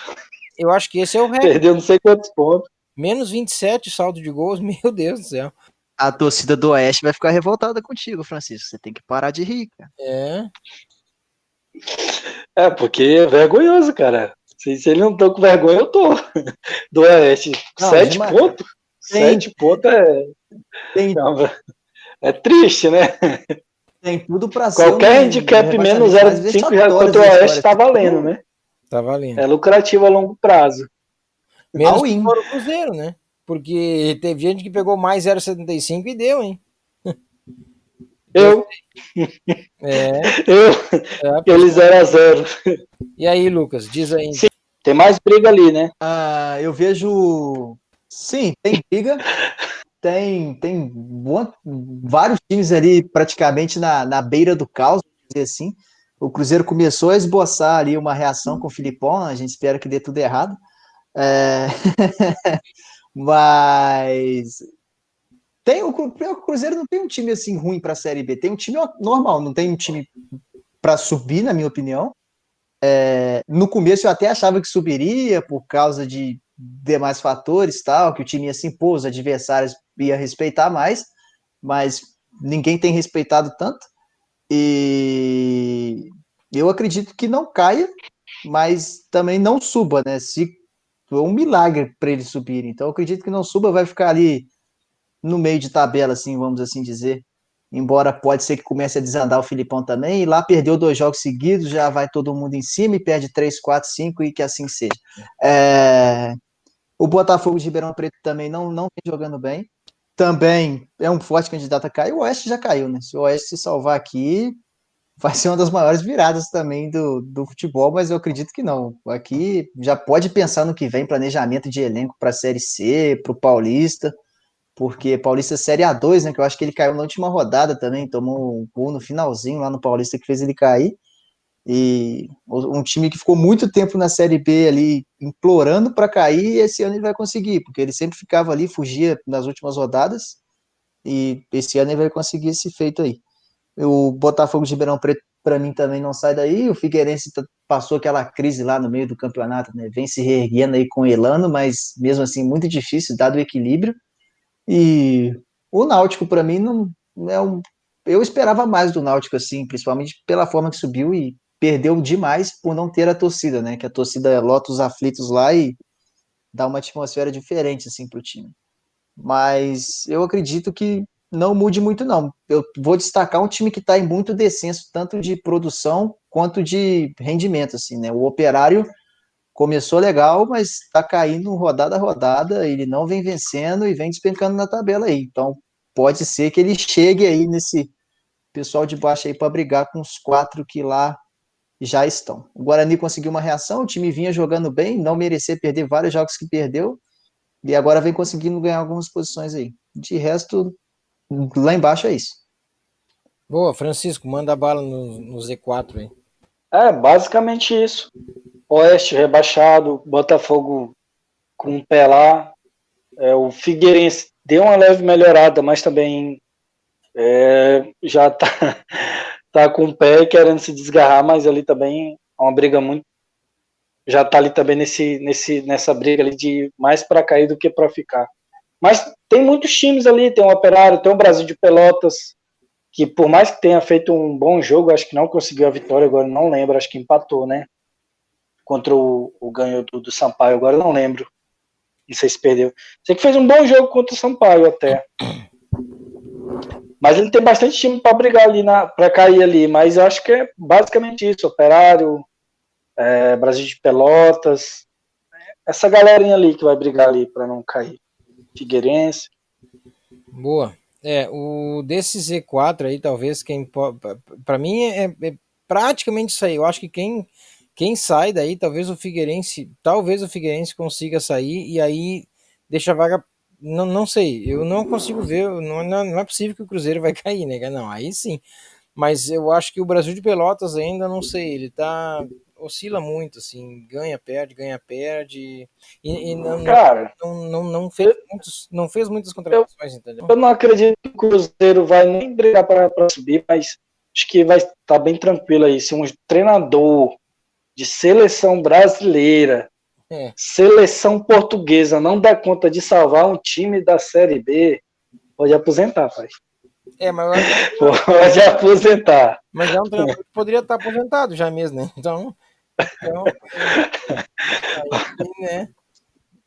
Eu acho que esse é o recorde. Perdeu não sei quantos pontos. Menos 27 saldo de gols. [LAUGHS] Meu Deus do céu. A torcida do Oeste vai ficar revoltada contigo, Francisco. Você tem que parar de rir, cara. É. É, porque é vergonhoso, cara. Se, se ele não tá com vergonha, eu tô. [LAUGHS] Do Oeste. Não, Sete pontos? Sete pontos é. Tem, [LAUGHS] não, é triste, né? tem tudo pra ser. Qualquer um handicap menos rebaixamento mais 0,5 já vexatório contra o Oeste história. tá valendo, né? Tá valendo. É lucrativo a longo prazo. Menos All que o Cruzeiro, né? Porque teve gente que pegou mais 0,75 e deu, hein? Eu, É, [LAUGHS] eu, é. aquele 0x0. E aí, Lucas, diz aí. Sim. Tem mais briga ali, né? Ah, eu vejo. Sim, tem briga. Tem, tem boa- vários times ali praticamente na, na beira do caos, vamos dizer assim. O Cruzeiro começou a esboçar ali uma reação com o Filipão, a gente espera que dê tudo errado. É, [LAUGHS] Mas tem o, Cru- o Cruzeiro não tem um time assim ruim para a Série B, tem um time normal, não tem um time para subir, na minha opinião. É, no começo eu até achava que subiria por causa de demais fatores, tal, que o time ia se impor, os adversários ia respeitar mais, mas ninguém tem respeitado tanto. E eu acredito que não caia, mas também não suba, né? Se foi um milagre para eles subirem. Então eu acredito que não suba, vai ficar ali no meio de tabela, assim, vamos assim dizer. Embora pode ser que comece a desandar o Filipão também, e lá perdeu dois jogos seguidos, já vai todo mundo em cima e perde três, quatro, cinco e que assim seja. É, O Botafogo de Ribeirão Preto também não, não vem jogando bem. Também é um forte candidato a cair. O Oeste já caiu, né? Se o Oeste se salvar aqui, vai ser uma das maiores viradas também do, do futebol, mas eu acredito que não. Aqui já pode pensar no que vem, planejamento de elenco para a Série C, para o Paulista, porque Paulista Série A2, né, que eu acho que ele caiu na última rodada também, tomou um gol no finalzinho lá no Paulista que fez ele cair, e um time que ficou muito tempo na Série B ali, implorando para cair, e esse ano ele vai conseguir, porque ele sempre ficava ali, fugia nas últimas rodadas, e esse ano ele vai conseguir esse feito aí. O Botafogo de Ribeirão Preto, para mim, também não sai daí. O Figueirense passou aquela crise lá no meio do campeonato, né? Vem se reerguendo aí com Elano, mas mesmo assim, muito difícil, dado o equilíbrio. E o Náutico, para mim, não é um. Eu esperava mais do Náutico, assim, principalmente pela forma que subiu e perdeu demais por não ter a torcida, né? Que a torcida lota os aflitos lá e dá uma atmosfera diferente, assim, pro time. Mas eu acredito que não mude muito, não. Eu vou destacar um time que está em muito descenso, tanto de produção quanto de rendimento, assim, né? O Operário começou legal, mas está caindo rodada a rodada, ele não vem vencendo e vem despencando na tabela aí. Então, pode ser que ele chegue aí nesse pessoal de baixo aí para brigar com os quatro que lá já estão. O Guarani conseguiu uma reação, o time vinha jogando bem, não merecer perder vários jogos que perdeu, e agora vem conseguindo ganhar algumas posições aí. De resto, lá embaixo é isso. Boa, Francisco, manda bala no, no Z4 aí. É, basicamente isso. Oeste rebaixado, Botafogo com um pé lá. É, o Figueirense deu uma leve melhorada, mas também é, já tá, [LAUGHS] tá com o pé querendo se desgarrar, mas ali também é uma briga muito. Já tá ali também nesse, nesse, nessa briga ali de mais para cair do que para ficar. Mas tem muitos times ali, tem o Operário, tem o Brasil de Pelotas, que por mais que tenha feito um bom jogo, acho que não conseguiu a vitória, agora não lembro, acho que empatou, né? Contra o, o ganho do, do Sampaio, agora não lembro. Sei se perdeu. Sei que fez um bom jogo contra o Sampaio até. Mas ele tem bastante time para brigar ali, para cair ali. Mas eu acho que é basicamente isso: Operário, é, Brasil de Pelotas, essa galerinha ali que vai brigar ali para não cair. Figueirense. Boa. É, o desse Z4 aí, talvez quem para mim é, é, praticamente isso aí. Eu acho que quem quem sai daí, talvez o Figueirense, talvez o Figueirense consiga sair e aí deixa a vaga não, não sei, eu não consigo ver, não, não é possível que o Cruzeiro vai [LAUGHS] cair, né? Não, aí sim. Mas eu acho que o Brasil de Pelotas ainda não sei, ele tá oscila muito, assim, ganha, perde, ganha, perde. E, e não, Cara, não, não, não, fez muitos, não fez muitas contratações, entendeu? Eu não acredito que o Cruzeiro vai nem brigar para subir, mas acho que vai estar tá bem tranquilo aí. Se um treinador de seleção brasileira é. Seleção portuguesa não dá conta de salvar um time da Série B, pode aposentar, pai. É, mas pode aposentar. Mas é um treinador que poderia estar aposentado já mesmo, né? Então, então aí, né?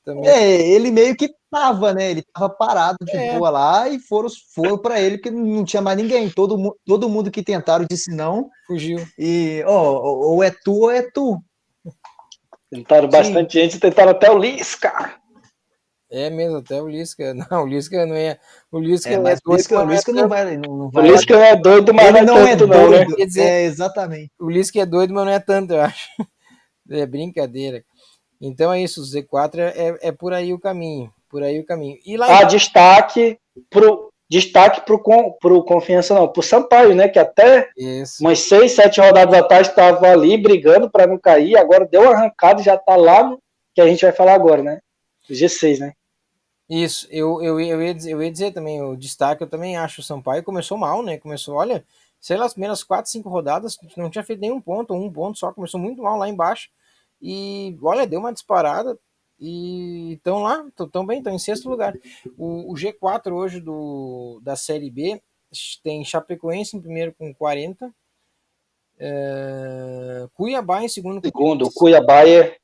Também... É, ele meio que tava, né? Ele tava parado de é. boa lá e foram, foram para ele porque não tinha mais ninguém. Todo, todo mundo que tentaram disse não. Fugiu. E, ó, ou é tu ou é tu. Tentaram Sim. bastante gente, tentaram até o Lisca. É mesmo, até o Lisca. [LAUGHS] Não, o Lisca não é. O Lisca é, mas é doido. Lisca, o Lisca não vai, não, vai. O Lisca não é doido, mas Ele não, é, tanto, doido. Não, né? Quer dizer, é, exatamente. O Lisca é doido, mas não é tanto, eu acho. [LAUGHS] É brincadeira. Então é isso, o Z4 é, é por aí o caminho. Por aí o caminho. E lá ah, em... destaque pro, destaque para o Confiança, não, para o Sampaio, né? Que até Isso. umas seis, sete rodadas atrás estava ali brigando para não cair, agora deu uma arrancada e já está lá no que a gente vai falar agora, né? O G6, né? Isso, eu, eu, eu, ia, dizer, eu ia dizer também, o destaque, eu também acho o Sampaio começou mal, né? Começou, olha, sei lá, as primeiras quatro, cinco rodadas, não tinha feito nenhum ponto, um ponto só, começou muito mal lá embaixo. E olha, deu uma disparada, e estão lá, estão bem, estão em sexto lugar. O, o, G4 hoje do, da Série B tem Chapecoense em primeiro com 40, é, Cuiabá em segundo com Segundo, Cuiabá é...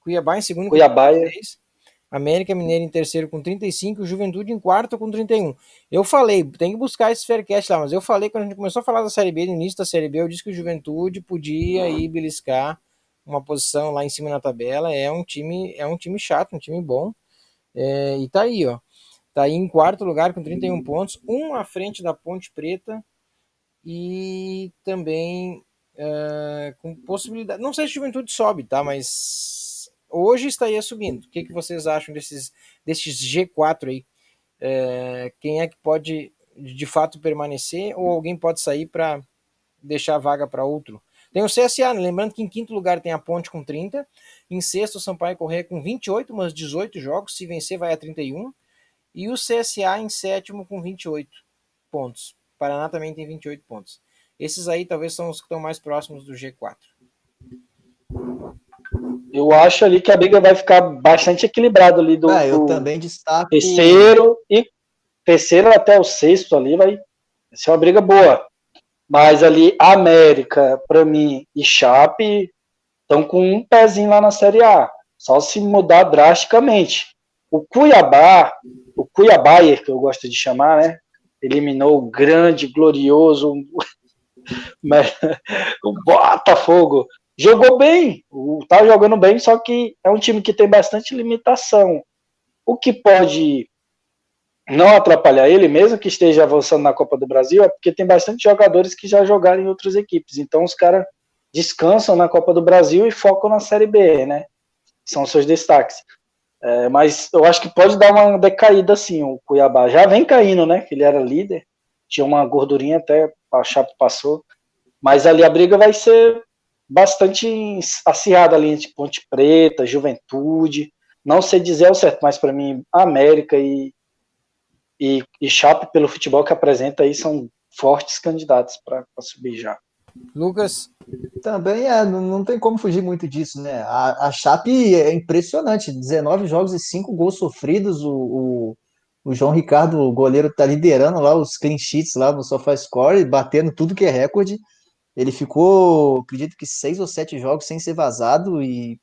Cuiabá em segundo Cuiabá com 36, é... América Mineiro em terceiro com 35 Juventude em quarto com 31. Eu falei, tem que buscar esse Faircast lá, mas eu falei quando a gente começou a falar da Série B, no início da Série B, eu disse que o Juventude podia ir beliscar uma posição lá em cima na tabela. É um time, é um time chato, um time bom. É, e tá aí, ó. Tá aí em quarto lugar com 31 pontos, um à frente da Ponte Preta e também é, com possibilidade. Não sei se a Juventude sobe, tá? Mas hoje estaria subindo. O que, que vocês acham desses, desses G4 aí? É, quem é que pode de fato permanecer ou alguém pode sair para deixar a vaga para outro? Tem o CSA, né? lembrando que em quinto lugar tem a Ponte com 30, em sexto o Sampaio Correia com 28, mas 18 jogos, se vencer vai a 31, e o CSA em sétimo com 28 pontos. Paraná também tem 28 pontos. Esses aí talvez são os que estão mais próximos do G4. Eu acho ali que a briga vai ficar bastante equilibrada ali do, ah, eu do também destaco terceiro e terceiro até o sexto ali vai ser uma briga boa. Mas ali, América, para mim, e Chape estão com um pezinho lá na Série A. Só se mudar drasticamente. O Cuiabá, o Cuiabá, que eu gosto de chamar, né? Eliminou o grande, glorioso, [LAUGHS] o Botafogo. Jogou bem, tá jogando bem, só que é um time que tem bastante limitação. O que pode não atrapalhar ele, mesmo que esteja avançando na Copa do Brasil, é porque tem bastante jogadores que já jogaram em outras equipes. Então os caras descansam na Copa do Brasil e focam na Série B, né? São seus destaques. É, mas eu acho que pode dar uma decaída assim, o Cuiabá. Já vem caindo, né? Ele era líder, tinha uma gordurinha até a Chape passou. Mas ali a briga vai ser bastante acirrada ali entre Ponte Preta, Juventude. Não sei dizer ao certo, mas para mim, América e, e, e Chape, pelo futebol que apresenta aí, são fortes candidatos para subir já. Lucas? Também é, não, tem como fugir muito disso, né? A, a Chape é impressionante, 19 jogos e 5 gols sofridos, o, o, o João Ricardo, o goleiro, tá liderando lá os clean sheets lá no SofaScore, batendo tudo que é recorde. Ele ficou, acredito que seis ou sete jogos sem ser vazado e,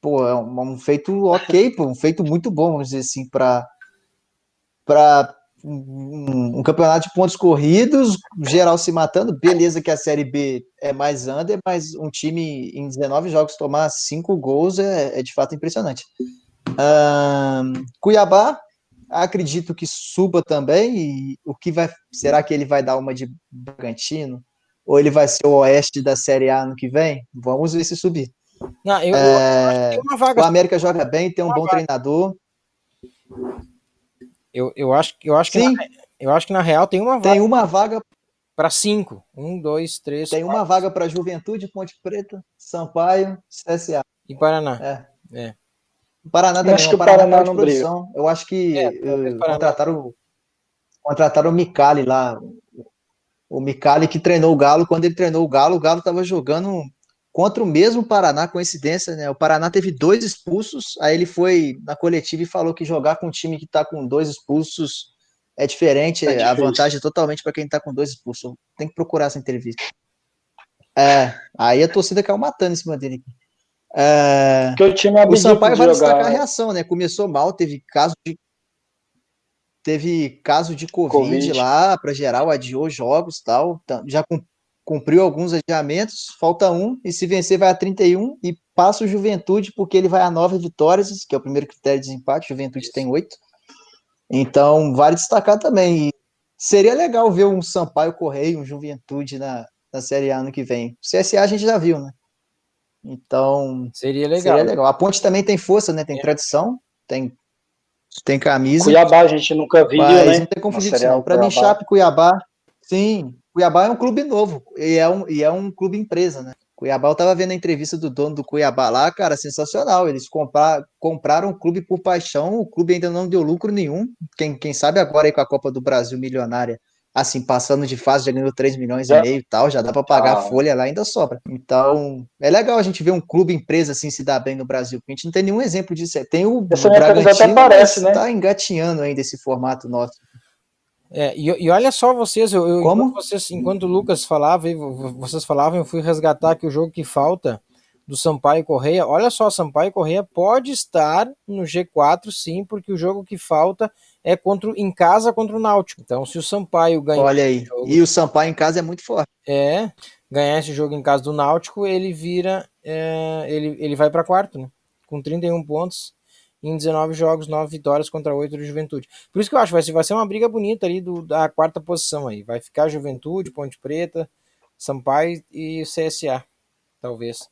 pô, é um, um feito ok, pô, um feito muito bom, vamos dizer assim, para para um, um, campeonato de pontos corridos, geral se matando. Beleza que a Série B é mais under, mas um time em 19 jogos tomar 5 gols é, é, de fato impressionante. Um, Cuiabá, acredito que suba também. E o que vai será que ele vai dar uma de Bragantino? Ou ele vai ser o oeste da Série A no que vem? Vamos ver se subir. Não, eu, é, eu o América joga bem, tem um bom vaga. treinador. Eu, eu acho, eu acho que. Na, eu acho que na real tem uma vaga. Tem uma vaga para cinco. Um, dois, três. Tem quatro. uma vaga para Juventude, Ponte Preta, Sampaio, CSA. E Paraná. É. é. O Paraná também. Acho que o Paraná, Paraná não produção. Eu acho que é, uh, contrataram, contrataram o Micali lá. O Micali que treinou o Galo. Quando ele treinou o Galo, o Galo estava jogando contra o mesmo Paraná, coincidência, né? O Paraná teve dois expulsos, aí ele foi na coletiva e falou que jogar com um time que está com dois expulsos é diferente, é a vantagem é totalmente para quem está com dois expulsos. Tem que procurar essa entrevista. É, aí a torcida caiu matando em cima dele. É, que o time o Sampaio vai destacar a reação, né? Começou mal, teve caso de teve caso de Covid, COVID. lá para geral, adiou jogos tal, já com cumpriu alguns adiamentos, falta um, e se vencer vai a 31 e passa o Juventude, porque ele vai a nove vitórias, que é o primeiro critério de desempate, Juventude tem oito. Então, vale destacar também. E seria legal ver um Sampaio Correio, um Juventude na, na Série A ano que vem. O CSA a gente já viu, né? Então. Seria legal. Seria legal. A Ponte também tem força, né? Tem é. tradição, tem, tem camisa. Cuiabá a gente nunca viu, mas né? Não tem fugir Para mim, Chape, Cuiabá, sim, Cuiabá é um clube novo e é um, e é um clube empresa, né? Cuiabá, eu tava vendo a entrevista do dono do Cuiabá lá, cara, sensacional. Eles comprar, compraram o clube por paixão, o clube ainda não deu lucro nenhum. Quem, quem sabe agora aí com a Copa do Brasil milionária, assim, passando de fase, já ganhou 3 milhões é. e meio e tal, já dá para pagar ah. a folha lá, ainda sobra. Então, é legal a gente ver um clube empresa assim se dar bem no Brasil, porque a gente não tem nenhum exemplo disso. Tem o, o Bragantino, até parece, né? tá engatinhando ainda esse formato nosso. É, e, e, olha só vocês, eu, eu Como? Enquanto, vocês, enquanto o Lucas falava, vocês falavam, eu fui resgatar que o jogo que falta do Sampaio Correia, olha só, Sampaio Correia pode estar no G4 sim, porque o jogo que falta é contra, em casa contra o Náutico. Então, se o Sampaio ganhar. Olha aí, jogo, e o Sampaio em casa é muito forte. É, ganhar esse jogo em casa do Náutico, ele vira. É, ele, ele vai para quarto, né? Com 31 pontos em 19 jogos, 9 vitórias contra 8 do Juventude. Por isso que eu acho que vai ser, vai ser uma briga bonita ali do, da quarta posição aí. Vai ficar Juventude, Ponte Preta, Sampaio e CSA, talvez.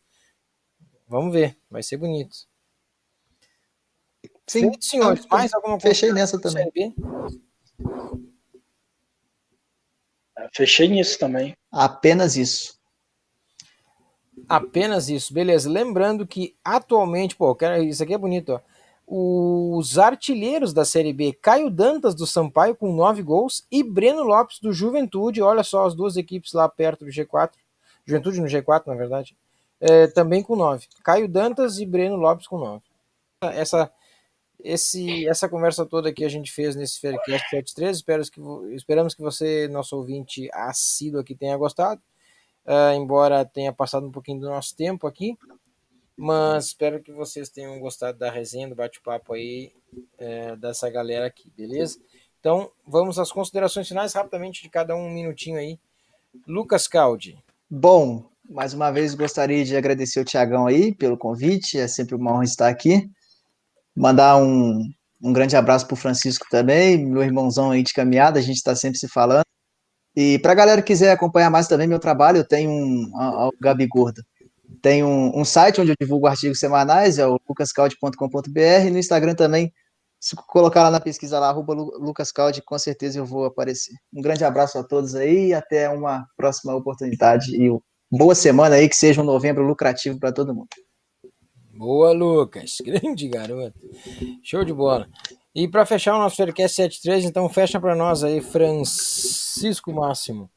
Vamos ver, vai ser bonito. Sim, senhores, mais alguma coisa? Fechei nessa também. Fechei nisso também. Apenas isso. Apenas isso, beleza. Lembrando que atualmente, pô, isso aqui é bonito, ó os artilheiros da Série B, Caio Dantas do Sampaio com nove gols e Breno Lopes do Juventude, olha só as duas equipes lá perto do G4, Juventude no G4 na verdade, é, também com nove. Caio Dantas e Breno Lopes com nove. Essa, esse, essa conversa toda que a gente fez nesse Faircast 73, espero que, esperamos que você, nosso ouvinte assíduo aqui, tenha gostado, uh, embora tenha passado um pouquinho do nosso tempo aqui. Mas espero que vocês tenham gostado da resenha, do bate-papo aí é, dessa galera aqui, beleza? Então vamos às considerações finais rapidamente de cada um, um minutinho aí. Lucas Caldi. Bom, mais uma vez gostaria de agradecer o Tiagão aí pelo convite, é sempre uma honra estar aqui. Mandar um, um grande abraço para o Francisco também, meu irmãozão aí de caminhada, a gente está sempre se falando. E para galera que quiser acompanhar mais também meu trabalho, eu tenho um, ó, o Gabi Gordo. Tem um, um site onde eu divulgo artigos semanais, é o lucascalde.com.br. No Instagram também, se colocar lá na pesquisa lá, arroba Lu- lucascalde, com certeza eu vou aparecer. Um grande abraço a todos aí e até uma próxima oportunidade. E boa semana aí, que seja um novembro lucrativo para todo mundo. Boa, Lucas. [LAUGHS] Grande garoto. Show de bola. E para fechar o nosso Faircast 73, então fecha para nós aí, Francisco Máximo.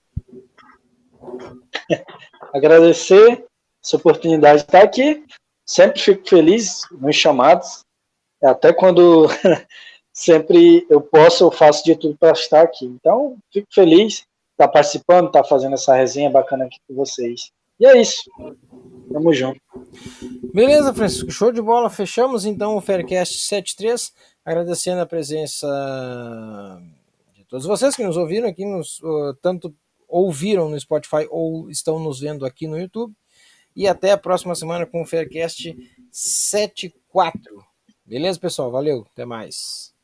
[LAUGHS] Agradecer essa oportunidade de estar aqui. Sempre fico feliz nos chamados. Até quando [LAUGHS] sempre eu posso, eu faço de tudo para estar aqui. Então, fico feliz de estar participando, estar fazendo essa resenha bacana aqui com vocês. E é isso. Tamo junto. Beleza, Francisco, show de bola. Fechamos então o Faircast 73, agradecendo a presença de todos vocês que nos ouviram aqui, nos, uh, tanto ouviram no Spotify ou estão nos vendo aqui no YouTube. E até a próxima semana com o Faircast 74. Beleza, pessoal? Valeu, até mais.